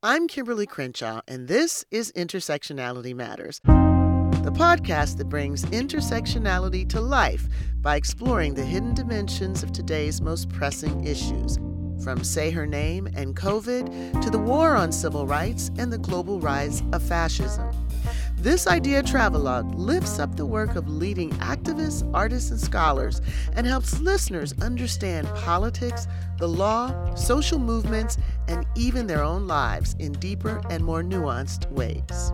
I'm Kimberlé Crenshaw, and this is Intersectionality Matters, the podcast that brings intersectionality to life by exploring the hidden dimensions of today's most pressing issues. From Say Her Name and COVID to the war on civil rights and the global rise of fascism. This idea travelogue lifts up the work of leading activists, artists, and scholars and helps listeners understand politics, the law, social movements, and even their own lives in deeper and more nuanced ways.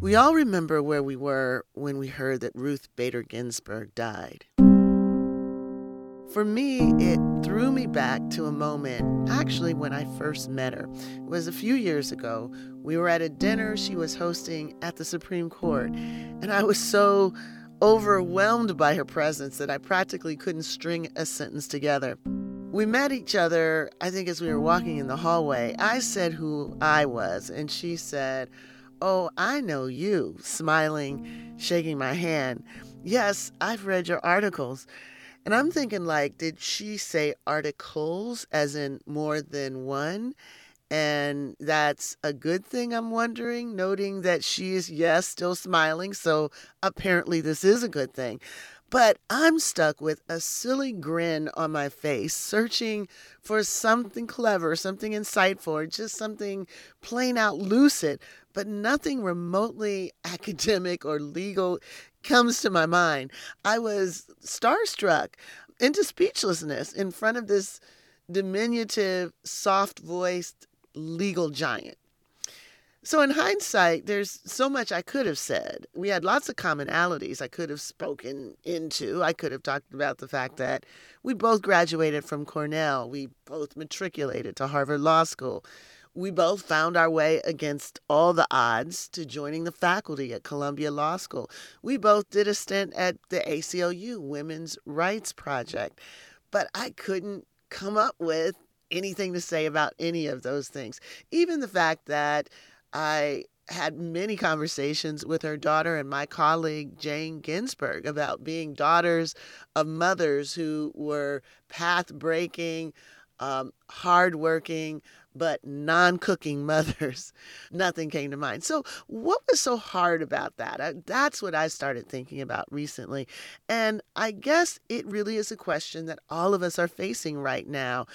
We all remember where we were when we heard that Ruth Bader Ginsburg died. For me, it threw me back to a moment actually when I first met her. It was a few years ago. We were at a dinner she was hosting at the Supreme Court, and I was so overwhelmed by her presence that I practically couldn't string a sentence together. We met each other, I think, as we were walking in the hallway. I said who I was, and she said, Oh, I know you, smiling, shaking my hand. Yes, I've read your articles. And I'm thinking, like, did she say articles as in more than one? And that's a good thing, I'm wondering, noting that she is, yes, still smiling. So apparently, this is a good thing. But I'm stuck with a silly grin on my face, searching for something clever, something insightful, just something plain out lucid, but nothing remotely academic or legal comes to my mind. I was starstruck into speechlessness in front of this diminutive, soft voiced legal giant. So, in hindsight, there's so much I could have said. We had lots of commonalities I could have spoken into. I could have talked about the fact that we both graduated from Cornell, we both matriculated to Harvard Law School we both found our way against all the odds to joining the faculty at Columbia Law School. We both did a stint at the ACLU Women's Rights Project, but I couldn't come up with anything to say about any of those things. Even the fact that I had many conversations with her daughter and my colleague Jane Ginsburg about being daughters of mothers who were path breaking, um, hardworking, but non cooking mothers, nothing came to mind. So, what was so hard about that? That's what I started thinking about recently. And I guess it really is a question that all of us are facing right now.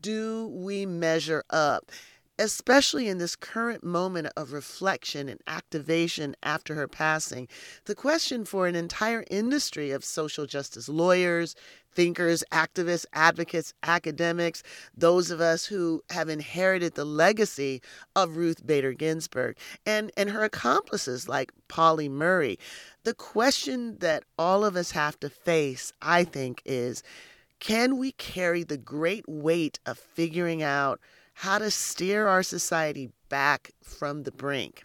Do we measure up? especially in this current moment of reflection and activation after her passing, the question for an entire industry of social justice lawyers, thinkers, activists, advocates, academics, those of us who have inherited the legacy of Ruth Bader Ginsburg and, and her accomplices like Pauli Murray. The question that all of us have to face, I think, is can we carry the great weight of figuring out how to steer our society back from the brink.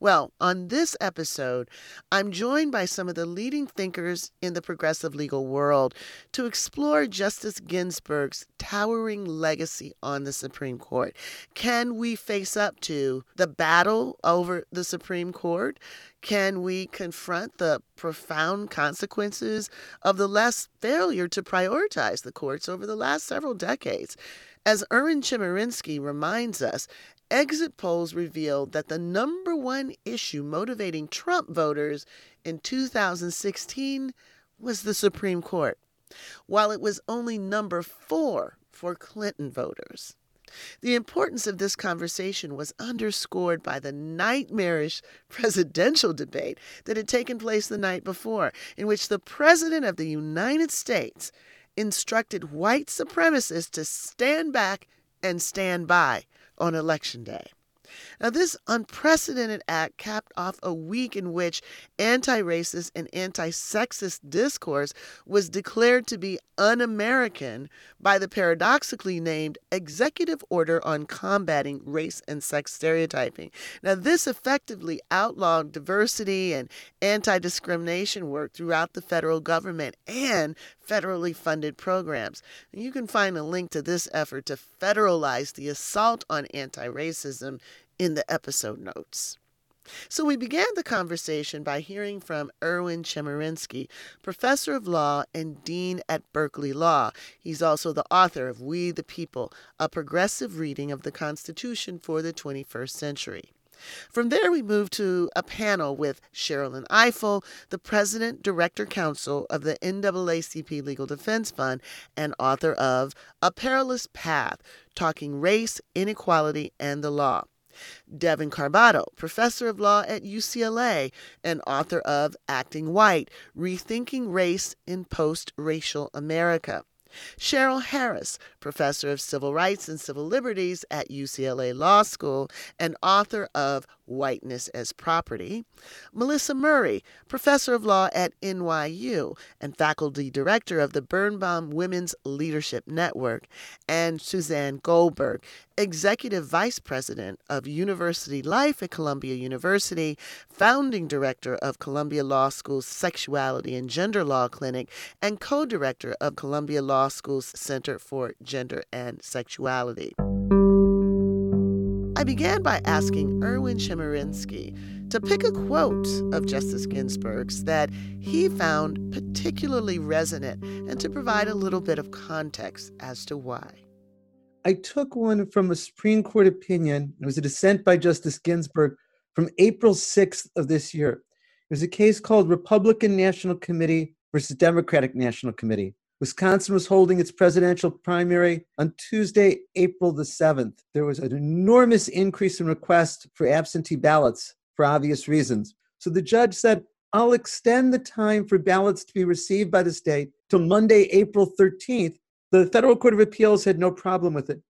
Well, on this episode, I'm joined by some of the leading thinkers in the progressive legal world to explore Justice Ginsburg's towering legacy on the Supreme Court. Can we face up to the battle over the Supreme Court? Can we confront the profound consequences of the less failure to prioritize the courts over the last several decades? As Erwin Chemerinsky reminds us, exit polls revealed that the number one issue motivating Trump voters in 2016 was the Supreme Court, while it was only number four for Clinton voters. The importance of this conversation was underscored by the nightmarish presidential debate that had taken place the night before, in which the President of the United States instructed white supremacists to stand back and stand by on Election Day. Now, this unprecedented act capped off a week in which anti racist and anti sexist discourse was declared to be un American by the paradoxically named Executive Order on Combating Race and Sex Stereotyping. Now, this effectively outlawed diversity and anti discrimination work throughout the federal government and federally funded programs. You can find a link to this effort to federalize the assault on anti racism in the episode notes. So we began the conversation by hearing from Erwin Chemerinsky, professor of law and dean at Berkeley Law. He's also the author of We the People, a progressive reading of the Constitution for the 21st century. From there, we moved to a panel with Sherrilyn Ifill, the president director counsel of the NAACP Legal Defense Fund and author of A Perilous Path Talking Race, Inequality, and the Law. Devon Carbado, professor of law at UCLA and author of Acting White Rethinking Race in Post Racial America. Cheryl Harris, professor of civil rights and civil liberties at UCLA Law School and author of Whiteness as Property. Melissa Murray, professor of law at NYU and faculty director of the Birnbaum Women's Leadership Network. And Suzanne Goldberg, executive vice president of University Life at Columbia University, founding director of Columbia Law School's Sexuality and Gender Law Clinic, and co director of Columbia Law School's Center for Gender and Sexuality. I began by asking Erwin Chemerinsky to pick a quote of Justice Ginsburg's that he found particularly resonant and to provide a little bit of context as to why. I took one from a Supreme Court opinion. It was a dissent by Justice Ginsburg from April 6th of this year. It was a case called Republican National Committee versus Democratic National Committee. Wisconsin was holding its presidential primary on Tuesday, April the 7th. There was an enormous increase in requests for absentee ballots for obvious reasons. So the judge said, I'll extend the time for ballots to be received by the state till Monday, April 13th, the Federal Court of Appeals had no problem with it,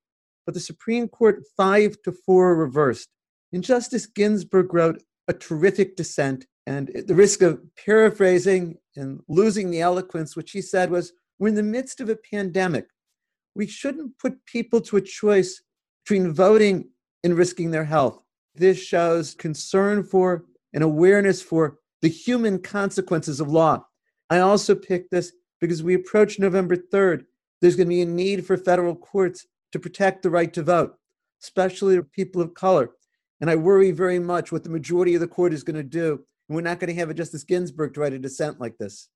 but the Supreme Court, five to four, reversed. And Justice Ginsburg wrote a terrific dissent, and at the risk of paraphrasing and losing the eloquence, which he said was, We're in the midst of a pandemic. We shouldn't put people to a choice between voting and risking their health. This shows concern for and awareness for the human consequences of law. I also picked this because we approach November 3rd there's going to be a need for federal courts to protect the right to vote, especially people of color. And I worry very much what the majority of the court is going to do. And we're not going to have a Justice Ginsburg to write a dissent like this.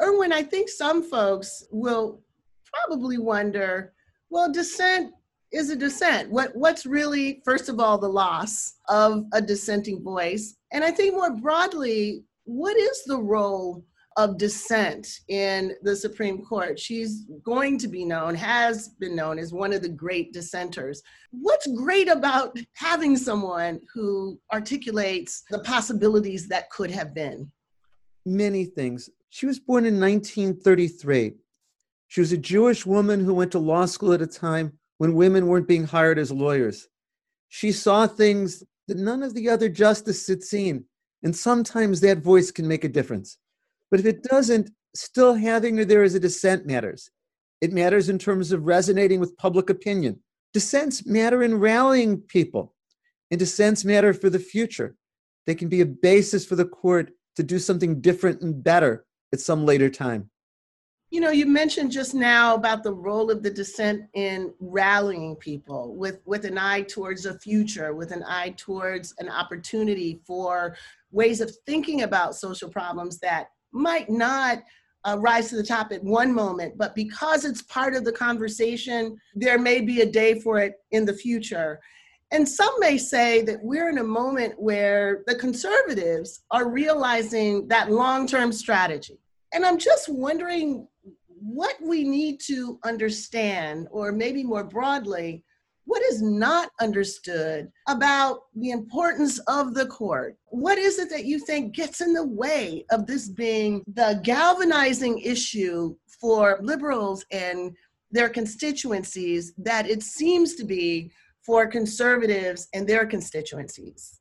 Erwin, I think some folks will probably wonder well, dissent is a dissent. What, what's really, first of all, the loss of a dissenting voice? And I think more broadly, what is the role of dissent in the Supreme Court. She's going to be known, has been known as one of the great dissenters. What's great about having someone who articulates the possibilities that could have been? Many things. She was born in 1933. She was a Jewish woman who went to law school at a time when women weren't being hired as lawyers. She saw things that none of the other justices had seen, and sometimes that voice can make a difference. But if it doesn't, still having her there as a dissent matters. It matters in terms of resonating with public opinion. Dissents matter in rallying people, and dissents matter for the future. They can be a basis for the court to do something different and better at some later time. You know, you mentioned just now about the role of the dissent in rallying people with, with an eye towards the future, with an eye towards an opportunity for ways of thinking about social problems that might not uh, rise to the top at one moment, but because it's part of the conversation, there may be a day for it in the future. And some may say that we're in a moment where the conservatives are realizing that long term strategy. And I'm just wondering what we need to understand, or maybe more broadly, what is not understood about the importance of the court? What is it that you think gets in the way of this being the galvanizing issue for liberals and their constituencies that it seems to be for conservatives and their constituencies?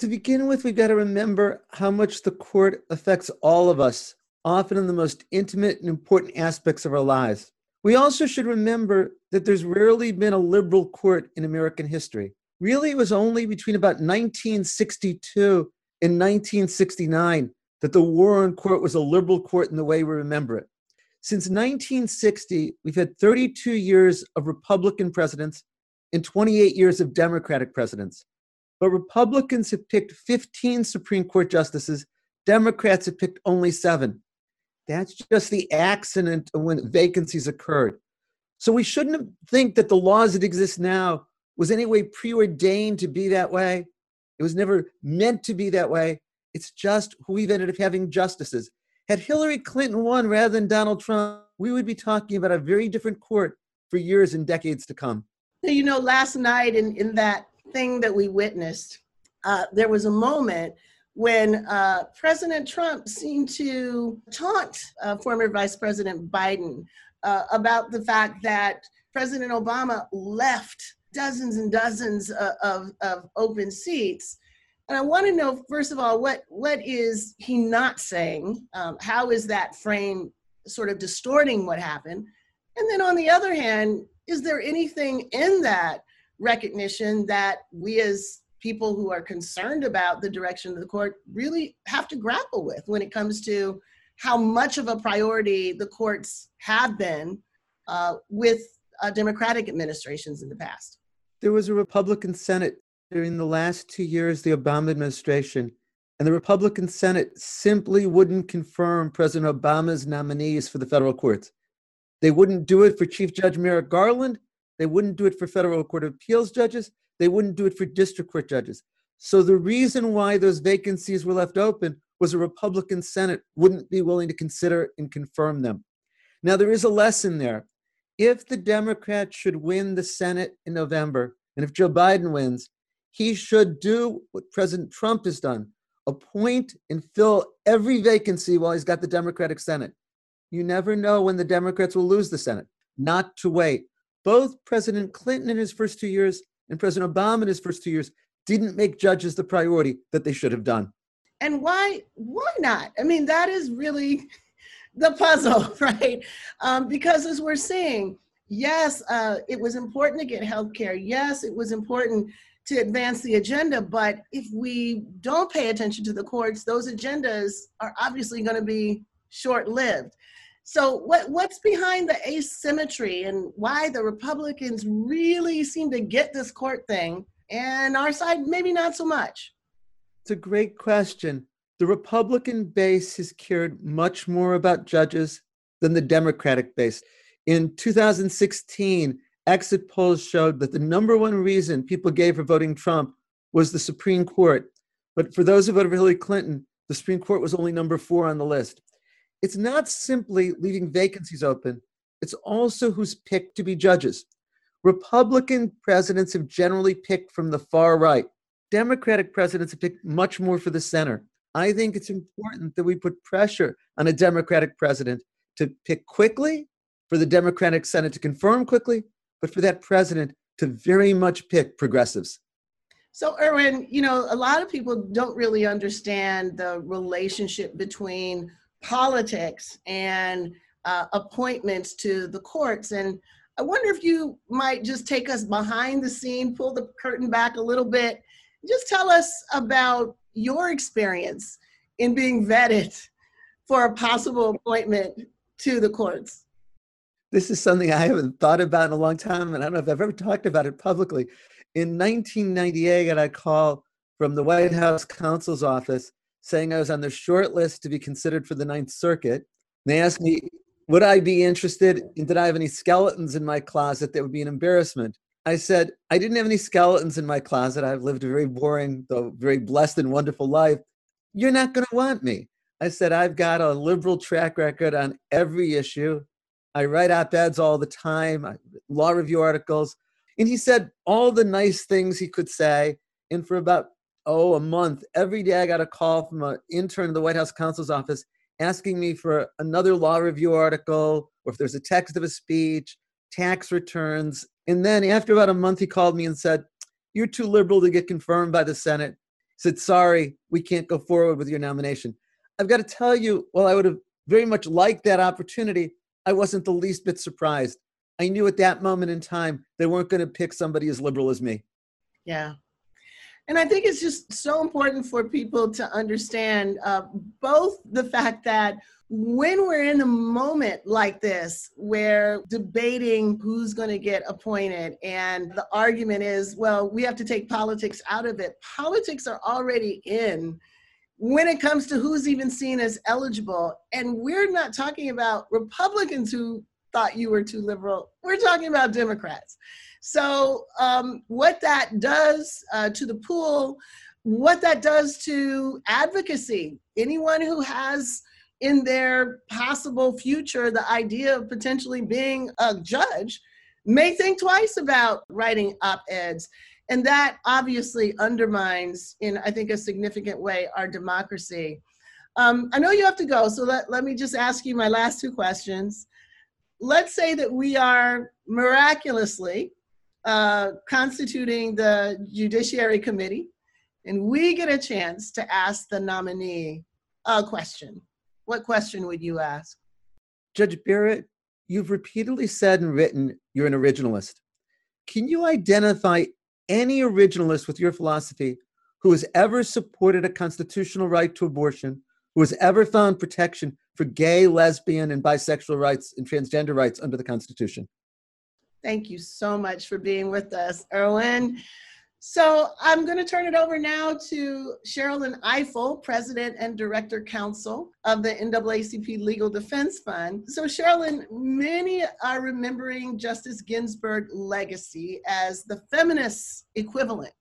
To begin with, we've got to remember how much the court affects all of us, often in the most intimate and important aspects of our lives. We also should remember that there's rarely been a liberal court in American history. Really, it was only between about 1962 and 1969 that the Warren Court was a liberal court in the way we remember it. Since 1960, we've had 32 years of Republican presidents and 28 years of Democratic presidents. But Republicans have picked 15 Supreme Court justices, Democrats have picked only seven. That's just the accident when vacancies occurred. So we shouldn't think that the laws that exist now was anyway preordained to be that way. It was never meant to be that way. It's just who we've ended up having justices. Had Hillary Clinton won rather than Donald Trump, we would be talking about a very different court for years and decades to come. You know, last night in, in that thing that we witnessed, uh, there was a moment when uh, President Trump seemed to taunt uh, former Vice President Biden uh, about the fact that President Obama left dozens and dozens uh, of, of open seats. And I want to know, first of all, what, what is he not saying? Um, how is that frame sort of distorting what happened? And then on the other hand, is there anything in that recognition that we as people who are concerned about the direction of the court really have to grapple with when it comes to how much of a priority the courts have been uh, with uh, Democratic administrations in the past? There was a Republican Senate during the last two years, the Obama administration, and the Republican Senate simply wouldn't confirm President Obama's nominees for the federal courts. They wouldn't do it for Chief Judge Merrick Garland. They wouldn't do it for federal court of appeals judges. They wouldn't do it for district court judges. So the reason why those vacancies were left open was a Republican Senate wouldn't be willing to consider and confirm them. Now, there is a lesson there if the Democrats should win the Senate in November, and if Joe Biden wins, he should do what President Trump has done appoint and fill every vacancy while he's got the Democratic Senate. You never know when the Democrats will lose the Senate. Not to wait. Both President Clinton in his first two years and President Obama in his first two years didn't make judges the priority that they should have done. And why? Why not? I mean, that is really the puzzle, right? Um, because as we're seeing, yes, uh, it was important to get health care. Yes, it was important to advance the agenda. But if we don't pay attention to the courts, those agendas are obviously going to be short lived. So, what, what's behind the asymmetry and why the Republicans really seem to get this court thing and our side maybe not so much? It's a great question the Republican base has cared much more about judges than the Democratic base. In 2016, exit polls showed that the number one reason people gave for voting Trump was the Supreme Court. But for those who voted for Hillary Clinton, the Supreme Court was only number four on the list. It's not simply leaving vacancies open, it's also who's picked to be judges. Republican presidents have generally picked from the far right. Democratic presidents have picked much more for the center. I think it's important that we put pressure on a Democratic president to pick quickly, for the Democratic Senate to confirm quickly, but for that president to very much pick progressives. So, Erwin, you know, a lot of people don't really understand the relationship between politics and uh, appointments to the courts. And I wonder if you might just take us behind the scene, pull the curtain back a little bit, just tell us about your experience in being vetted for a possible appointment to the courts? This is something I haven't thought about in a long time, and I don't know if I've ever talked about it publicly. In 1998, I got a call from the White House counsel's office saying I was on the short list to be considered for the Ninth Circuit. They asked me, would I be interested and did I have any skeletons in my closet that would be an embarrassment? I said, I didn't have any skeletons in my closet. I've lived a very boring, though very blessed and wonderful life. You're not going to want me. I said, I've got a liberal track record on every issue. I write op eds all the time, law review articles. And he said all the nice things he could say. And for about, oh, a month, every day I got a call from an intern in the White House counsel's office asking me for another law review article or if there's a text of a speech, tax returns, and then after about a month, he called me and said, You're too liberal to get confirmed by the Senate. He said, Sorry, we can't go forward with your nomination. I've got to tell you, while I would have very much liked that opportunity, I wasn't the least bit surprised. I knew at that moment in time they weren't going to pick somebody as liberal as me. Yeah. And I think it's just so important for people to understand uh, both the fact that when we're in a moment like this where debating who's going to get appointed and the argument is well we have to take politics out of it politics are already in when it comes to who's even seen as eligible. And we're not talking about republicans who thought you were too liberal we're talking about democrats so um, what that does uh, to the pool what that does to advocacy anyone who has in their possible future the idea of potentially being a judge may think twice about writing op-eds and that obviously undermines in i think a significant way our democracy. Um, i know you have to go so let, let me just ask you my last two questions. Let's say that we are miraculously uh, constituting the judiciary committee and we get a chance to ask the nominee a question what question would you ask? Judge Barrett, you've repeatedly said and written you're an originalist. Can you identify any originalist with your philosophy who has ever supported a constitutional right to abortion, who has ever found protection for gay, lesbian, and bisexual rights and transgender rights under the Constitution? Thank you so much for being with us, Erwin. So I'm going to turn it over now to Sherrilyn Ifill, President and Director Counsel of the NAACP Legal Defense Fund. So Sherrilyn, many are remembering Justice Ginsburg legacy as the feminist equivalent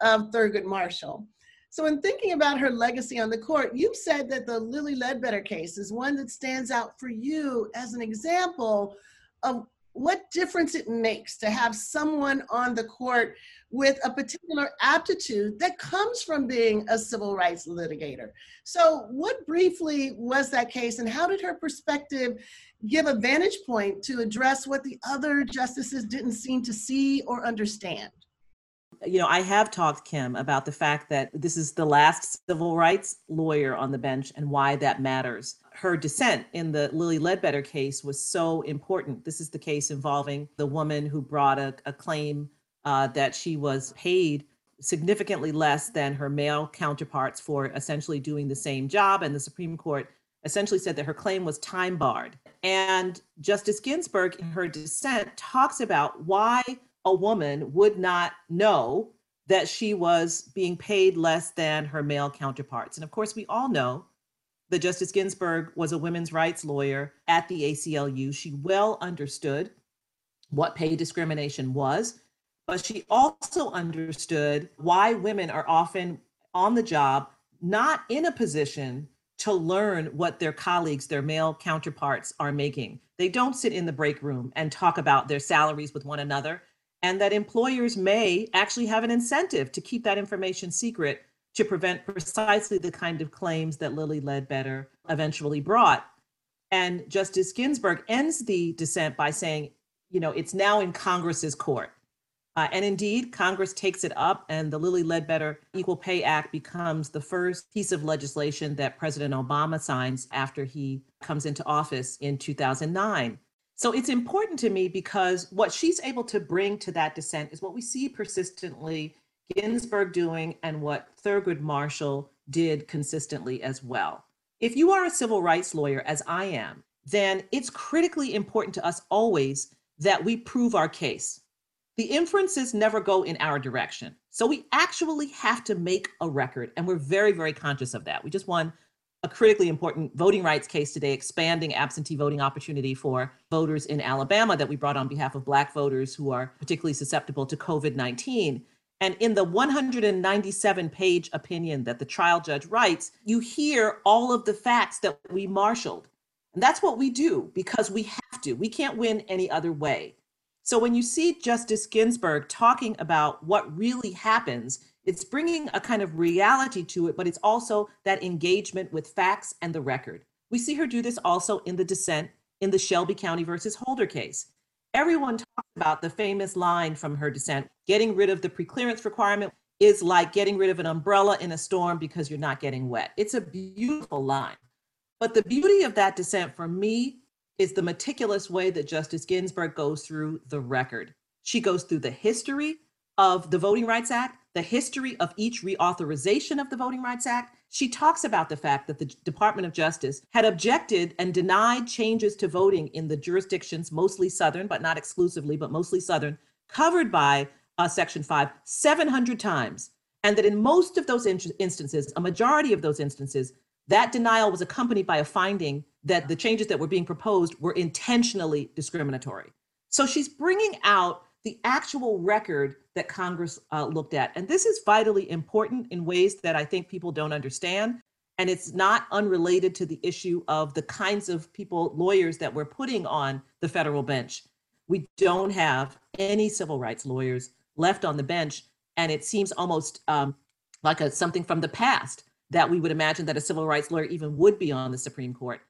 of Thurgood Marshall. So in thinking about her legacy on the court, you've said that the Lilly Ledbetter case is one that stands out for you as an example of what difference it makes to have someone on the court with a particular aptitude that comes from being a civil rights litigator. So, what briefly was that case, and how did her perspective give a vantage point to address what the other justices didn't seem to see or understand? You know, I have talked, Kim, about the fact that this is the last civil rights lawyer on the bench and why that matters her dissent in the Lilly Ledbetter case was so important. This is the case involving the woman who brought a, a claim uh, that she was paid significantly less than her male counterparts for essentially doing the same job. And the Supreme Court essentially said that her claim was time barred. And Justice Ginsburg, in her dissent, talks about why a woman would not know that she was being paid less than her male counterparts. And of course, we all know that Justice Ginsburg was a women's rights lawyer at the ACLU. She well understood what pay discrimination was, but she also understood why women are often on the job, not in a position to learn what their colleagues, their male counterparts, are making. They don't sit in the break room and talk about their salaries with one another, and that employers may actually have an incentive to keep that information secret to prevent precisely the kind of claims that Lilly Ledbetter eventually brought. And Justice Ginsburg ends the dissent by saying, you know, it's now in Congress's court. Uh, and indeed, Congress takes it up, and the Lilly Ledbetter Equal Pay Act becomes the first piece of legislation that President Obama signs after he comes into office in 2009. So it's important to me because what she's able to bring to that dissent is what we see persistently Ginsburg doing and what Thurgood Marshall did consistently as well. If you are a civil rights lawyer, as I am, then it's critically important to us always that we prove our case. The inferences never go in our direction. So we actually have to make a record, and we're very, very conscious of that. We just won a critically important voting rights case today, expanding absentee voting opportunity for voters in Alabama that we brought on behalf of Black voters who are particularly susceptible to COVID 19. And in the 197 page opinion that the trial judge writes, you hear all of the facts that we marshaled. And that's what we do because we have to. We can't win any other way. So when you see Justice Ginsburg talking about what really happens, it's bringing a kind of reality to it, but it's also that engagement with facts and the record. We see her do this also in the dissent in the Shelby County versus Holder case. Everyone talks about the famous line from her dissent getting rid of the preclearance requirement is like getting rid of an umbrella in a storm because you're not getting wet. It's a beautiful line. But the beauty of that dissent for me is the meticulous way that Justice Ginsburg goes through the record. She goes through the history of the Voting Rights Act, the history of each reauthorization of the Voting Rights Act, she talks about the fact that the Department of Justice had objected and denied changes to voting in the jurisdictions, mostly Southern, but not exclusively, but mostly Southern, covered by uh, Section 5 700 times. And that in most of those in- instances, a majority of those instances, that denial was accompanied by a finding that the changes that were being proposed were intentionally discriminatory. So she's bringing out the actual record that Congress uh, looked at. And this is vitally important in ways that I think people don't understand. And it's not unrelated to the issue of the kinds of people, lawyers that we're putting on the federal bench. We don't have any civil rights lawyers left on the bench. And it seems almost um, like a, something from the past that we would imagine that a civil rights lawyer even would be on the Supreme Court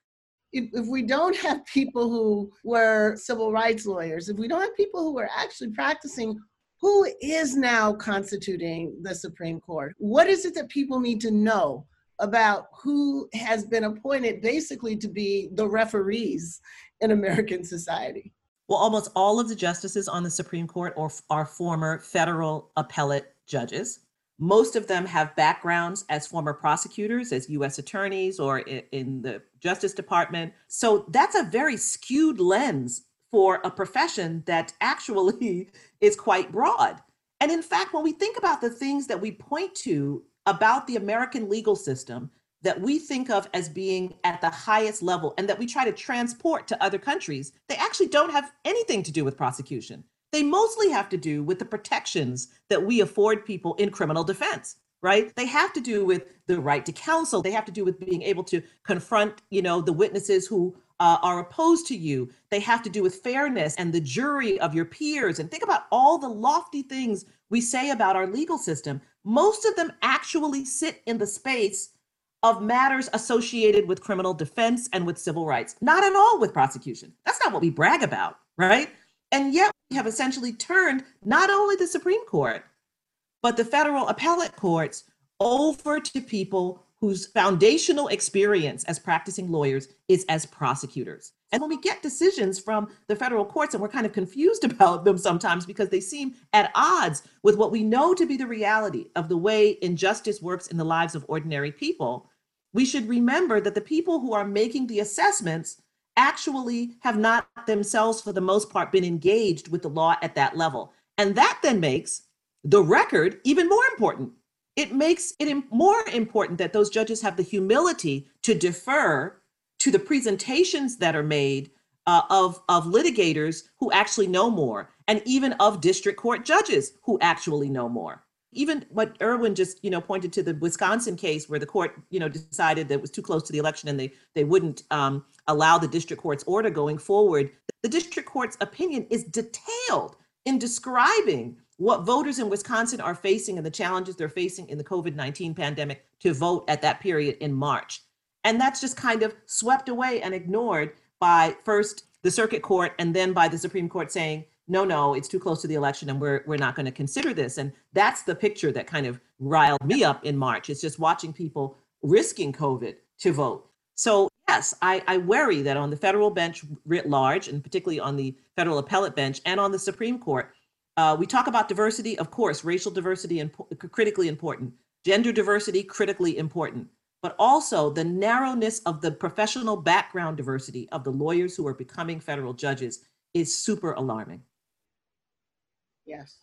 if, we don't have people who were civil rights lawyers, if we don't have people who are actually practicing, who is now constituting the Supreme Court? What is it that people need to know about who has been appointed basically to be the referees in American society? Well, almost all of the justices on the Supreme Court are, are former federal appellate judges. Most of them have backgrounds as former prosecutors, as US attorneys, or in the Justice Department. So that's a very skewed lens for a profession that actually is quite broad. And in fact, when we think about the things that we point to about the American legal system that we think of as being at the highest level and that we try to transport to other countries, they actually don't have anything to do with prosecution. They mostly have to do with the protections that we afford people in criminal defense right? They have to do with the right to counsel. They have to do with being able to confront you know the witnesses who uh, are opposed to you. They have to do with fairness and the jury of your peers. And think about all the lofty things we say about our legal system. Most of them actually sit in the space of matters associated with criminal defense and with civil rights. Not at all with prosecution. That's not what we brag about right? And yet we have essentially turned not only the Supreme Court, but the federal appellate courts over to people whose foundational experience as practicing lawyers is as prosecutors. And when we get decisions from the federal courts, and we're kind of confused about them sometimes because they seem at odds with what we know to be the reality of the way injustice works in the lives of ordinary people, we should remember that the people who are making the assessments actually have not themselves, for the most part, been engaged with the law at that level. And that then makes the record even more important. It makes it more important that those judges have the humility to defer to the presentations that are made uh, of, of litigators who actually know more, and even of district court judges who actually know more even what Erwin just you know pointed to the Wisconsin case where the court you know decided that it was too close to the election and they they wouldn't um, allow the district court's order going forward. The district court's opinion is detailed in describing what voters in Wisconsin are facing and the challenges they're facing in the COVID 19 pandemic to vote at that period in March. And that's just kind of swept away and ignored by first the circuit court and then by the Supreme Court saying, no, no, it's too close to the election and we're, we're not going to consider this. And that's the picture that kind of riled me up in March. It's just watching people risking COVID to vote. So, yes, I, I worry that on the federal bench writ large, and particularly on the federal appellate bench and on the Supreme Court, uh, we talk about diversity, of course, racial diversity, and critically important, gender diversity, critically important, but also the narrowness of the professional background diversity of the lawyers who are becoming federal judges is super alarming. Yes.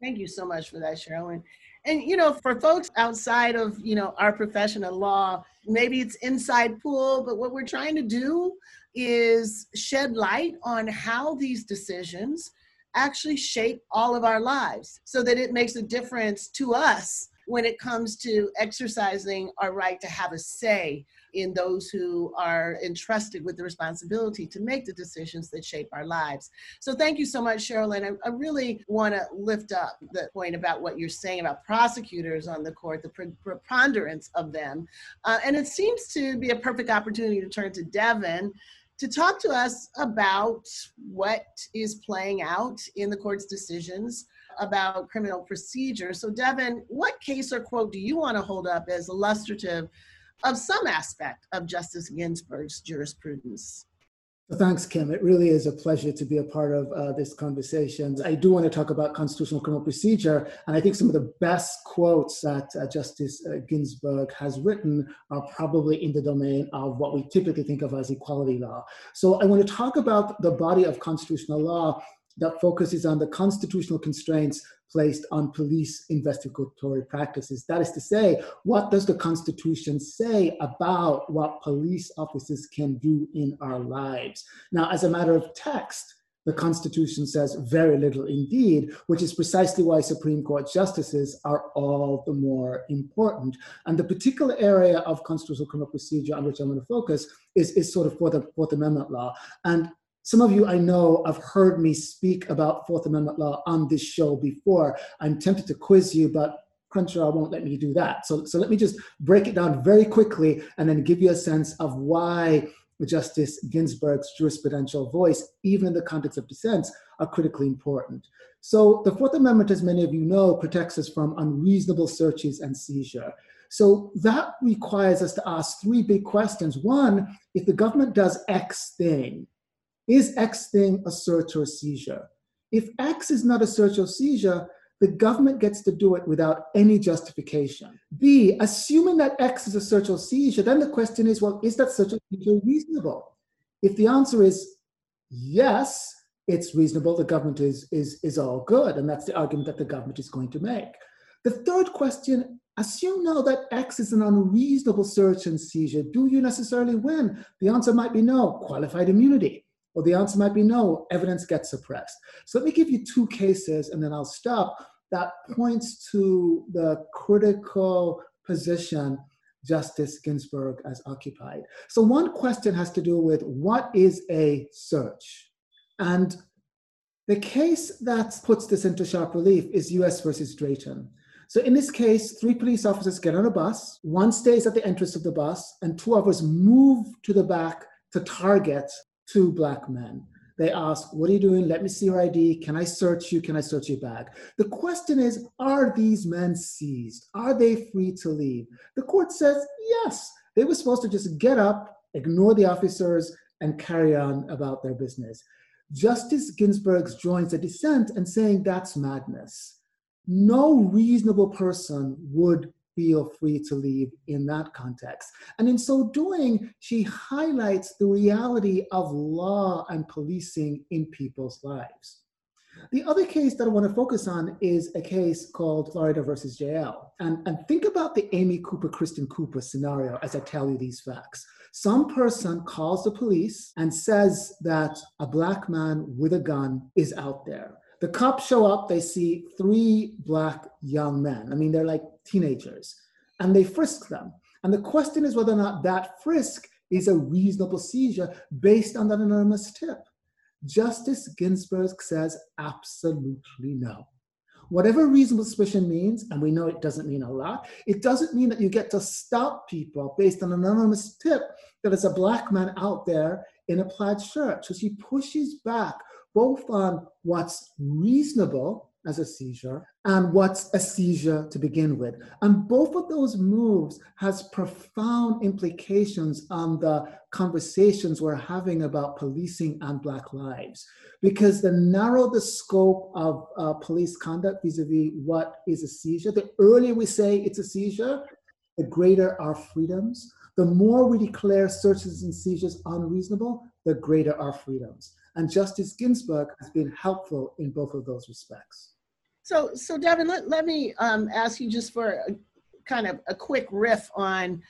Thank you so much for that, Cheryl. And, you know, for folks outside of, you know, our profession of law, maybe it's inside pool, but what we're trying to do is shed light on how these decisions actually shape all of our lives so that it makes a difference to us when it comes to exercising our right to have a say in those who are entrusted with the responsibility to make the decisions that shape our lives. So thank you so much, Cheryl. And I, I really want to lift up the point about what you're saying about prosecutors on the court, the pre- preponderance of them. Uh, and it seems to be a perfect opportunity to turn to Devon to talk to us about what is playing out in the court's decisions about criminal procedure. So, Devon, what case or quote do you want to hold up as illustrative of some aspect of Justice Ginsburg's jurisprudence? Thanks, Kim. It really is a pleasure to be a part of uh, this conversation. I do want to talk about constitutional criminal procedure, and I think some of the best quotes that uh, Justice uh, Ginsburg has written are probably in the domain of what we typically think of as equality law. So I want to talk about the body of constitutional law that focuses on the constitutional constraints placed on police investigatory practices. That is to say, what does the Constitution say about what police officers can do in our lives? Now, as a matter of text, the Constitution says very little indeed, which is precisely why Supreme Court justices are all the more important. And the particular area of constitutional criminal procedure on which I'm going to focus is, is sort of Fourth, Fourth Amendment law. And some of you I know have heard me speak about Fourth Amendment law on this show before. I'm tempted to quiz you, but Crenshaw won't let me do that. So, so let me just break it down very quickly and then give you a sense of why Justice Ginsburg's jurisprudential voice, even in the context of dissents, are critically important. So the Fourth Amendment, as many of you know, protects us from unreasonable searches and seizure. So that requires us to ask three big questions. One, if the government does X thing, is X thing a search or a seizure? If X is not a search or seizure, the government gets to do it without any justification. B, assuming that X is a search or seizure, then the question is well, is that search or seizure reasonable? If the answer is yes, it's reasonable, the government is, is, is all good, and that's the argument that the government is going to make. The third question assume now that X is an unreasonable search and seizure. Do you necessarily win? The answer might be no, qualified immunity. Well, the answer might be no, evidence gets suppressed. So let me give you two cases and then I'll stop that points to the critical position Justice Ginsburg has occupied. So one question has to do with what is a search? And the case that puts this into sharp relief is US versus Drayton. So in this case, three police officers get on a bus, one stays at the entrance of the bus, and two others move to the back to target two black men. They ask, What are you doing? Let me see your ID. Can I search you? Can I search your bag? The question is, Are these men seized? Are they free to leave? The court says, Yes. They were supposed to just get up, ignore the officers, and carry on about their business. Justice Ginsburg joins the dissent and saying that's madness. No reasonable person would feel free to leave in that context. And in so doing, she highlights the reality of law and policing in people's lives. The other case that I want to focus on is a case called Florida versus JL. And, and think about the Amy Cooper, Christian Cooper scenario as I tell you these facts. Some person calls the police and says that a black man with a gun is out there. The cops show up, they see three black young men. I mean, they're like teenagers, and they frisk them. And the question is whether or not that frisk is a reasonable seizure based on that anonymous tip. Justice Ginsburg says absolutely no. Whatever reasonable suspicion means, and we know it doesn't mean a lot, it doesn't mean that you get to stop people based on an anonymous tip that there's a black man out there in a plaid shirt. So she pushes back both on what's reasonable as a seizure and what's a seizure to begin with. And both of those moves has profound implications on the conversations we're having about policing and Black lives. Because the narrower the scope of uh, police conduct vis-a-vis what is a seizure, the earlier we say it's a seizure, the greater our freedoms. The more we declare searches and seizures unreasonable, the greater our freedoms. And Justice Ginsburg has been helpful in both of those respects. So, so Devon, let, let me um, ask you just for a, kind of a quick riff on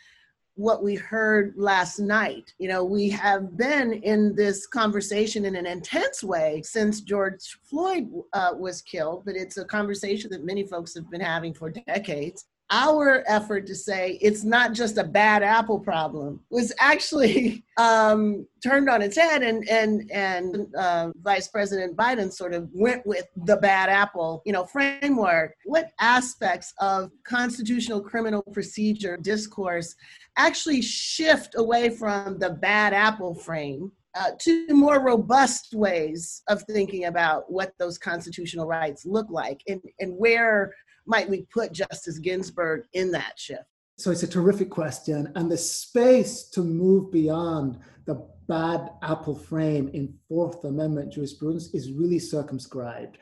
what we heard last night. You know, we have been in this conversation in an intense way since George Floyd uh, was killed, but it's a conversation that many folks have been having for decades our effort to say it's not just a bad apple problem was actually um, turned on its head and and and uh, vice president biden sort of went with the bad apple you know framework. What aspects of constitutional criminal procedure discourse actually shift away from the bad apple frame uh, to more robust ways of thinking about what those constitutional rights look like and, and where might we put Justice Ginsburg in that shift? So it's a terrific question. And the space to move beyond the bad apple frame in Fourth Amendment jurisprudence is really circumscribed.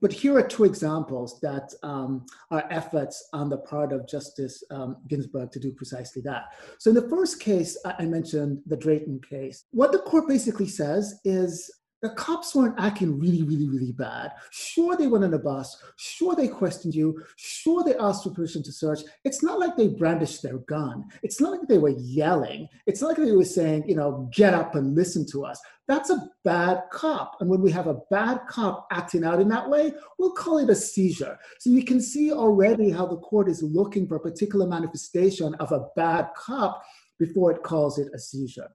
But here are two examples that um, are efforts on the part of Justice um, Ginsburg to do precisely that. So, in the first case, I mentioned the Drayton case. What the court basically says is the cops weren't acting really, really, really bad. Sure, they went on a bus. Sure, they questioned you. Sure, they asked for permission to search. It's not like they brandished their gun. It's not like they were yelling. It's not like they were saying, you know, get up and listen to us. That's a bad cop. And when we have a bad cop acting out in that way, we'll call it a seizure. So you can see already how the court is looking for a particular manifestation of a bad cop before it calls it a seizure.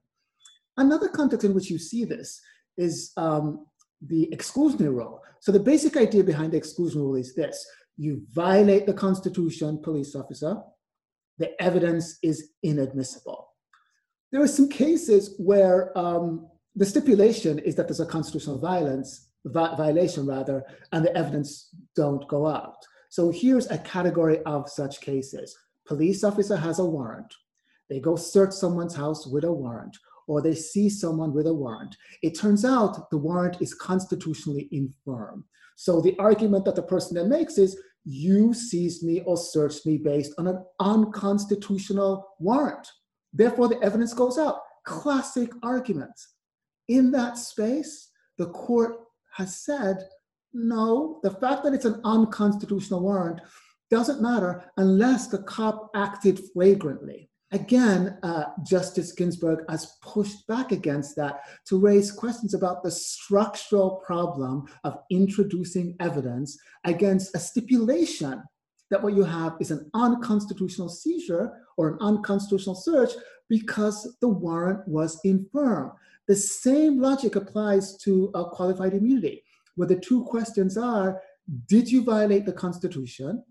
Another context in which you see this is um, the exclusionary rule. So the basic idea behind the exclusion rule is this. You violate the Constitution, police officer, the evidence is inadmissible. There are some cases where um, the stipulation is that there's a constitutional violence, vi- violation rather, and the evidence don't go out. So here's a category of such cases. Police officer has a warrant. They go search someone's house with a warrant or they see someone with a warrant. It turns out the warrant is constitutionally infirm. So the argument that the person then makes is you seized me or searched me based on an unconstitutional warrant. Therefore, the evidence goes out. Classic argument. In that space, the court has said no, the fact that it's an unconstitutional warrant doesn't matter unless the cop acted flagrantly. Again, uh, Justice Ginsburg has pushed back against that to raise questions about the structural problem of introducing evidence against a stipulation that what you have is an unconstitutional seizure or an unconstitutional search because the warrant was infirm. The same logic applies to uh, qualified immunity, where the two questions are Did you violate the Constitution?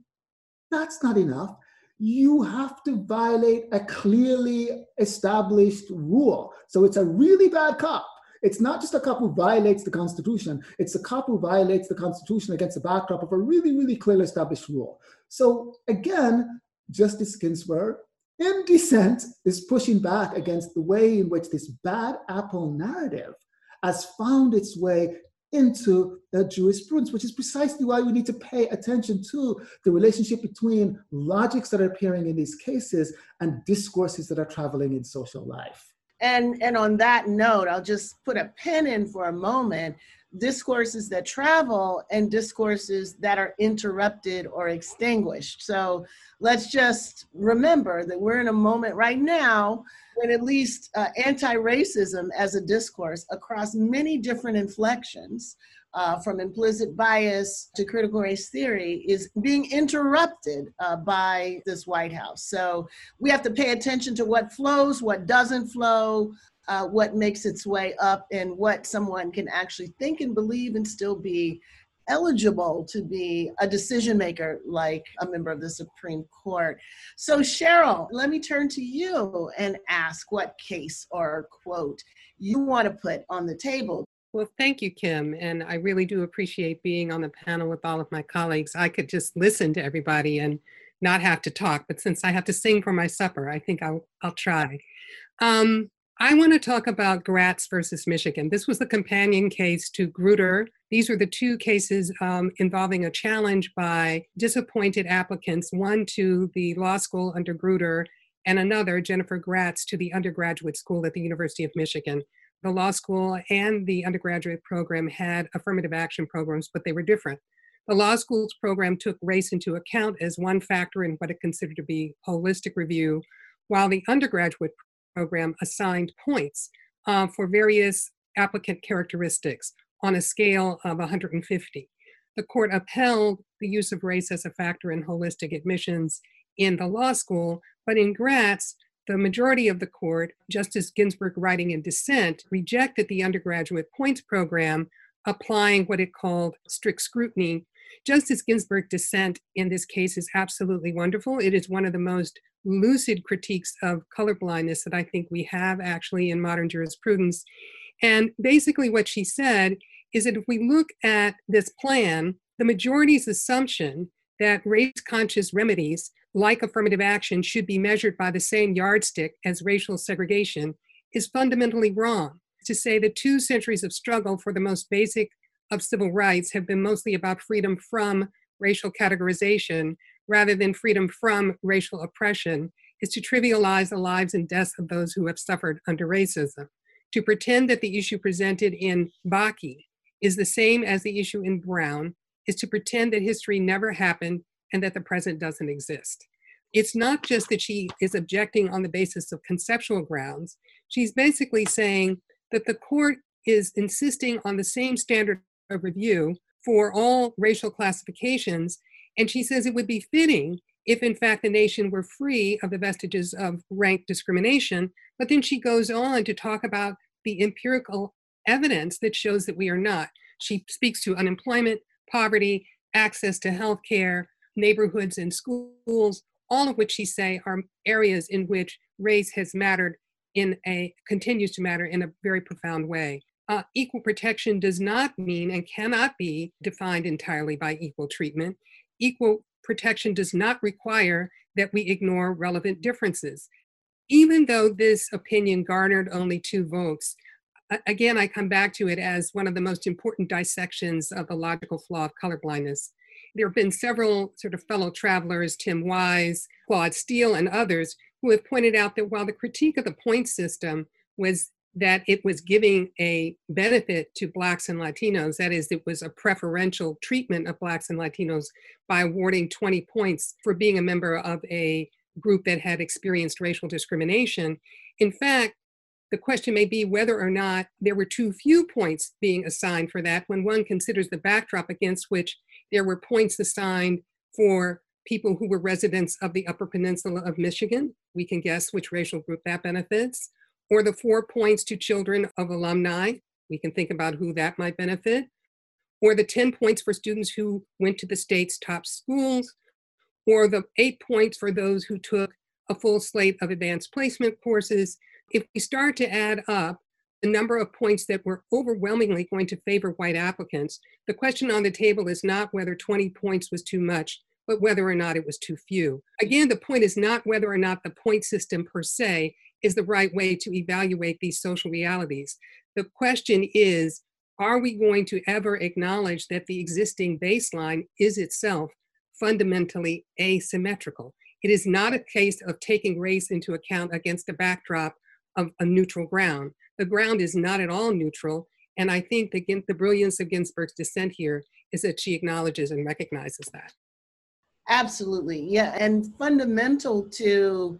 That's not enough you have to violate a clearly established rule. So it's a really bad cop. It's not just a cop who violates the Constitution, it's a cop who violates the Constitution against the backdrop of a really, really clearly established rule. So again, Justice Ginsburg, in dissent, is pushing back against the way in which this bad apple narrative has found its way into the jurisprudence, which is precisely why we need to pay attention to the relationship between logics that are appearing in these cases and discourses that are traveling in social life. And, and on that note, I'll just put a pin in for a moment discourses that travel and discourses that are interrupted or extinguished. So let's just remember that we're in a moment right now when at least uh, anti racism as a discourse across many different inflections. Uh, from implicit bias to critical race theory is being interrupted uh, by this White House. So we have to pay attention to what flows, what doesn't flow, uh, what makes its way up and what someone can actually think and believe and still be eligible to be a decision maker like a member of the Supreme Court. So, Cheryl, let me turn to you and ask what case or quote you want to put on the table. Well, thank you, Kim. And I really do appreciate being on the panel with all of my colleagues. I could just listen to everybody and not have to talk, but since I have to sing for my supper, I think I'll, I'll try. Um, I want to talk about Gratz versus Michigan. This was the companion case to Grutter. These were the two cases um, involving a challenge by disappointed applicants, one to the law school under Grutter, and another, Jennifer Gratz, to the undergraduate school at the University of Michigan. The law school and the undergraduate program had affirmative action programs, but they were different. The law school's program took race into account as one factor in what it considered to be holistic review, while the undergraduate program assigned points uh, for various applicant characteristics on a scale of 150. The court upheld the use of race as a factor in holistic admissions in the law school, but in Gratz, the majority of the court, Justice Ginsburg writing in dissent, rejected the undergraduate points program, applying what it called strict scrutiny. Justice Ginsburg's dissent in this case is absolutely wonderful. It is one of the most lucid critiques of colorblindness that I think we have actually in modern jurisprudence. And basically, what she said is that if we look at this plan, the majority's assumption that race conscious remedies like affirmative action should be measured by the same yardstick as racial segregation is fundamentally wrong. To say that two centuries of struggle for the most basic of civil rights have been mostly about freedom from racial categorization rather than freedom from racial oppression is to trivialize the lives and deaths of those who have suffered under racism. To pretend that the issue presented in Bakke is the same as the issue in Brown is to pretend that history never happened and that the present doesn't exist. It's not just that she is objecting on the basis of conceptual grounds. She's basically saying that the court is insisting on the same standard of review for all racial classifications. And she says it would be fitting if, in fact, the nation were free of the vestiges of rank discrimination. But then she goes on to talk about the empirical evidence that shows that we are not. She speaks to unemployment, poverty, access to health care, neighborhoods and schools, all of which she say are areas in which race has mattered in a continues to matter in a very profound way. Uh, equal protection does not mean and cannot be defined entirely by equal treatment. Equal protection does not require that we ignore relevant differences. Even though this opinion garnered only two votes, again, I come back to it as one of the most important dissections of the logical flaw of colorblindness. There have been several sort of fellow travelers, Tim Wise, Claude Steele, and others, who have pointed out that while the critique of the point system was that it was giving a benefit to Blacks and Latinos, that is, it was a preferential treatment of Blacks and Latinos by awarding 20 points for being a member of a group that had experienced racial discrimination. In fact, the question may be whether or not there were too few points being assigned for that when one considers the backdrop against which there were points assigned for people who were residents of the Upper Peninsula of Michigan. We can guess which racial group that benefits. Or the four points to children of alumni. We can think about who that might benefit. Or the 10 points for students who went to the state's top schools. Or the eight points for those who took a full slate of advanced placement courses if we start to add up the number of points that were overwhelmingly going to favor white applicants, the question on the table is not whether 20 points was too much, but whether or not it was too few. Again, the point is not whether or not the point system per se is the right way to evaluate these social realities. The question is, are we going to ever acknowledge that the existing baseline is itself fundamentally asymmetrical? It is not a case of taking race into account against a backdrop of a neutral ground. The ground is not at all neutral. And I think the, the brilliance of Ginsburg's dissent here is that she acknowledges and recognizes that. Absolutely. Yeah. And fundamental to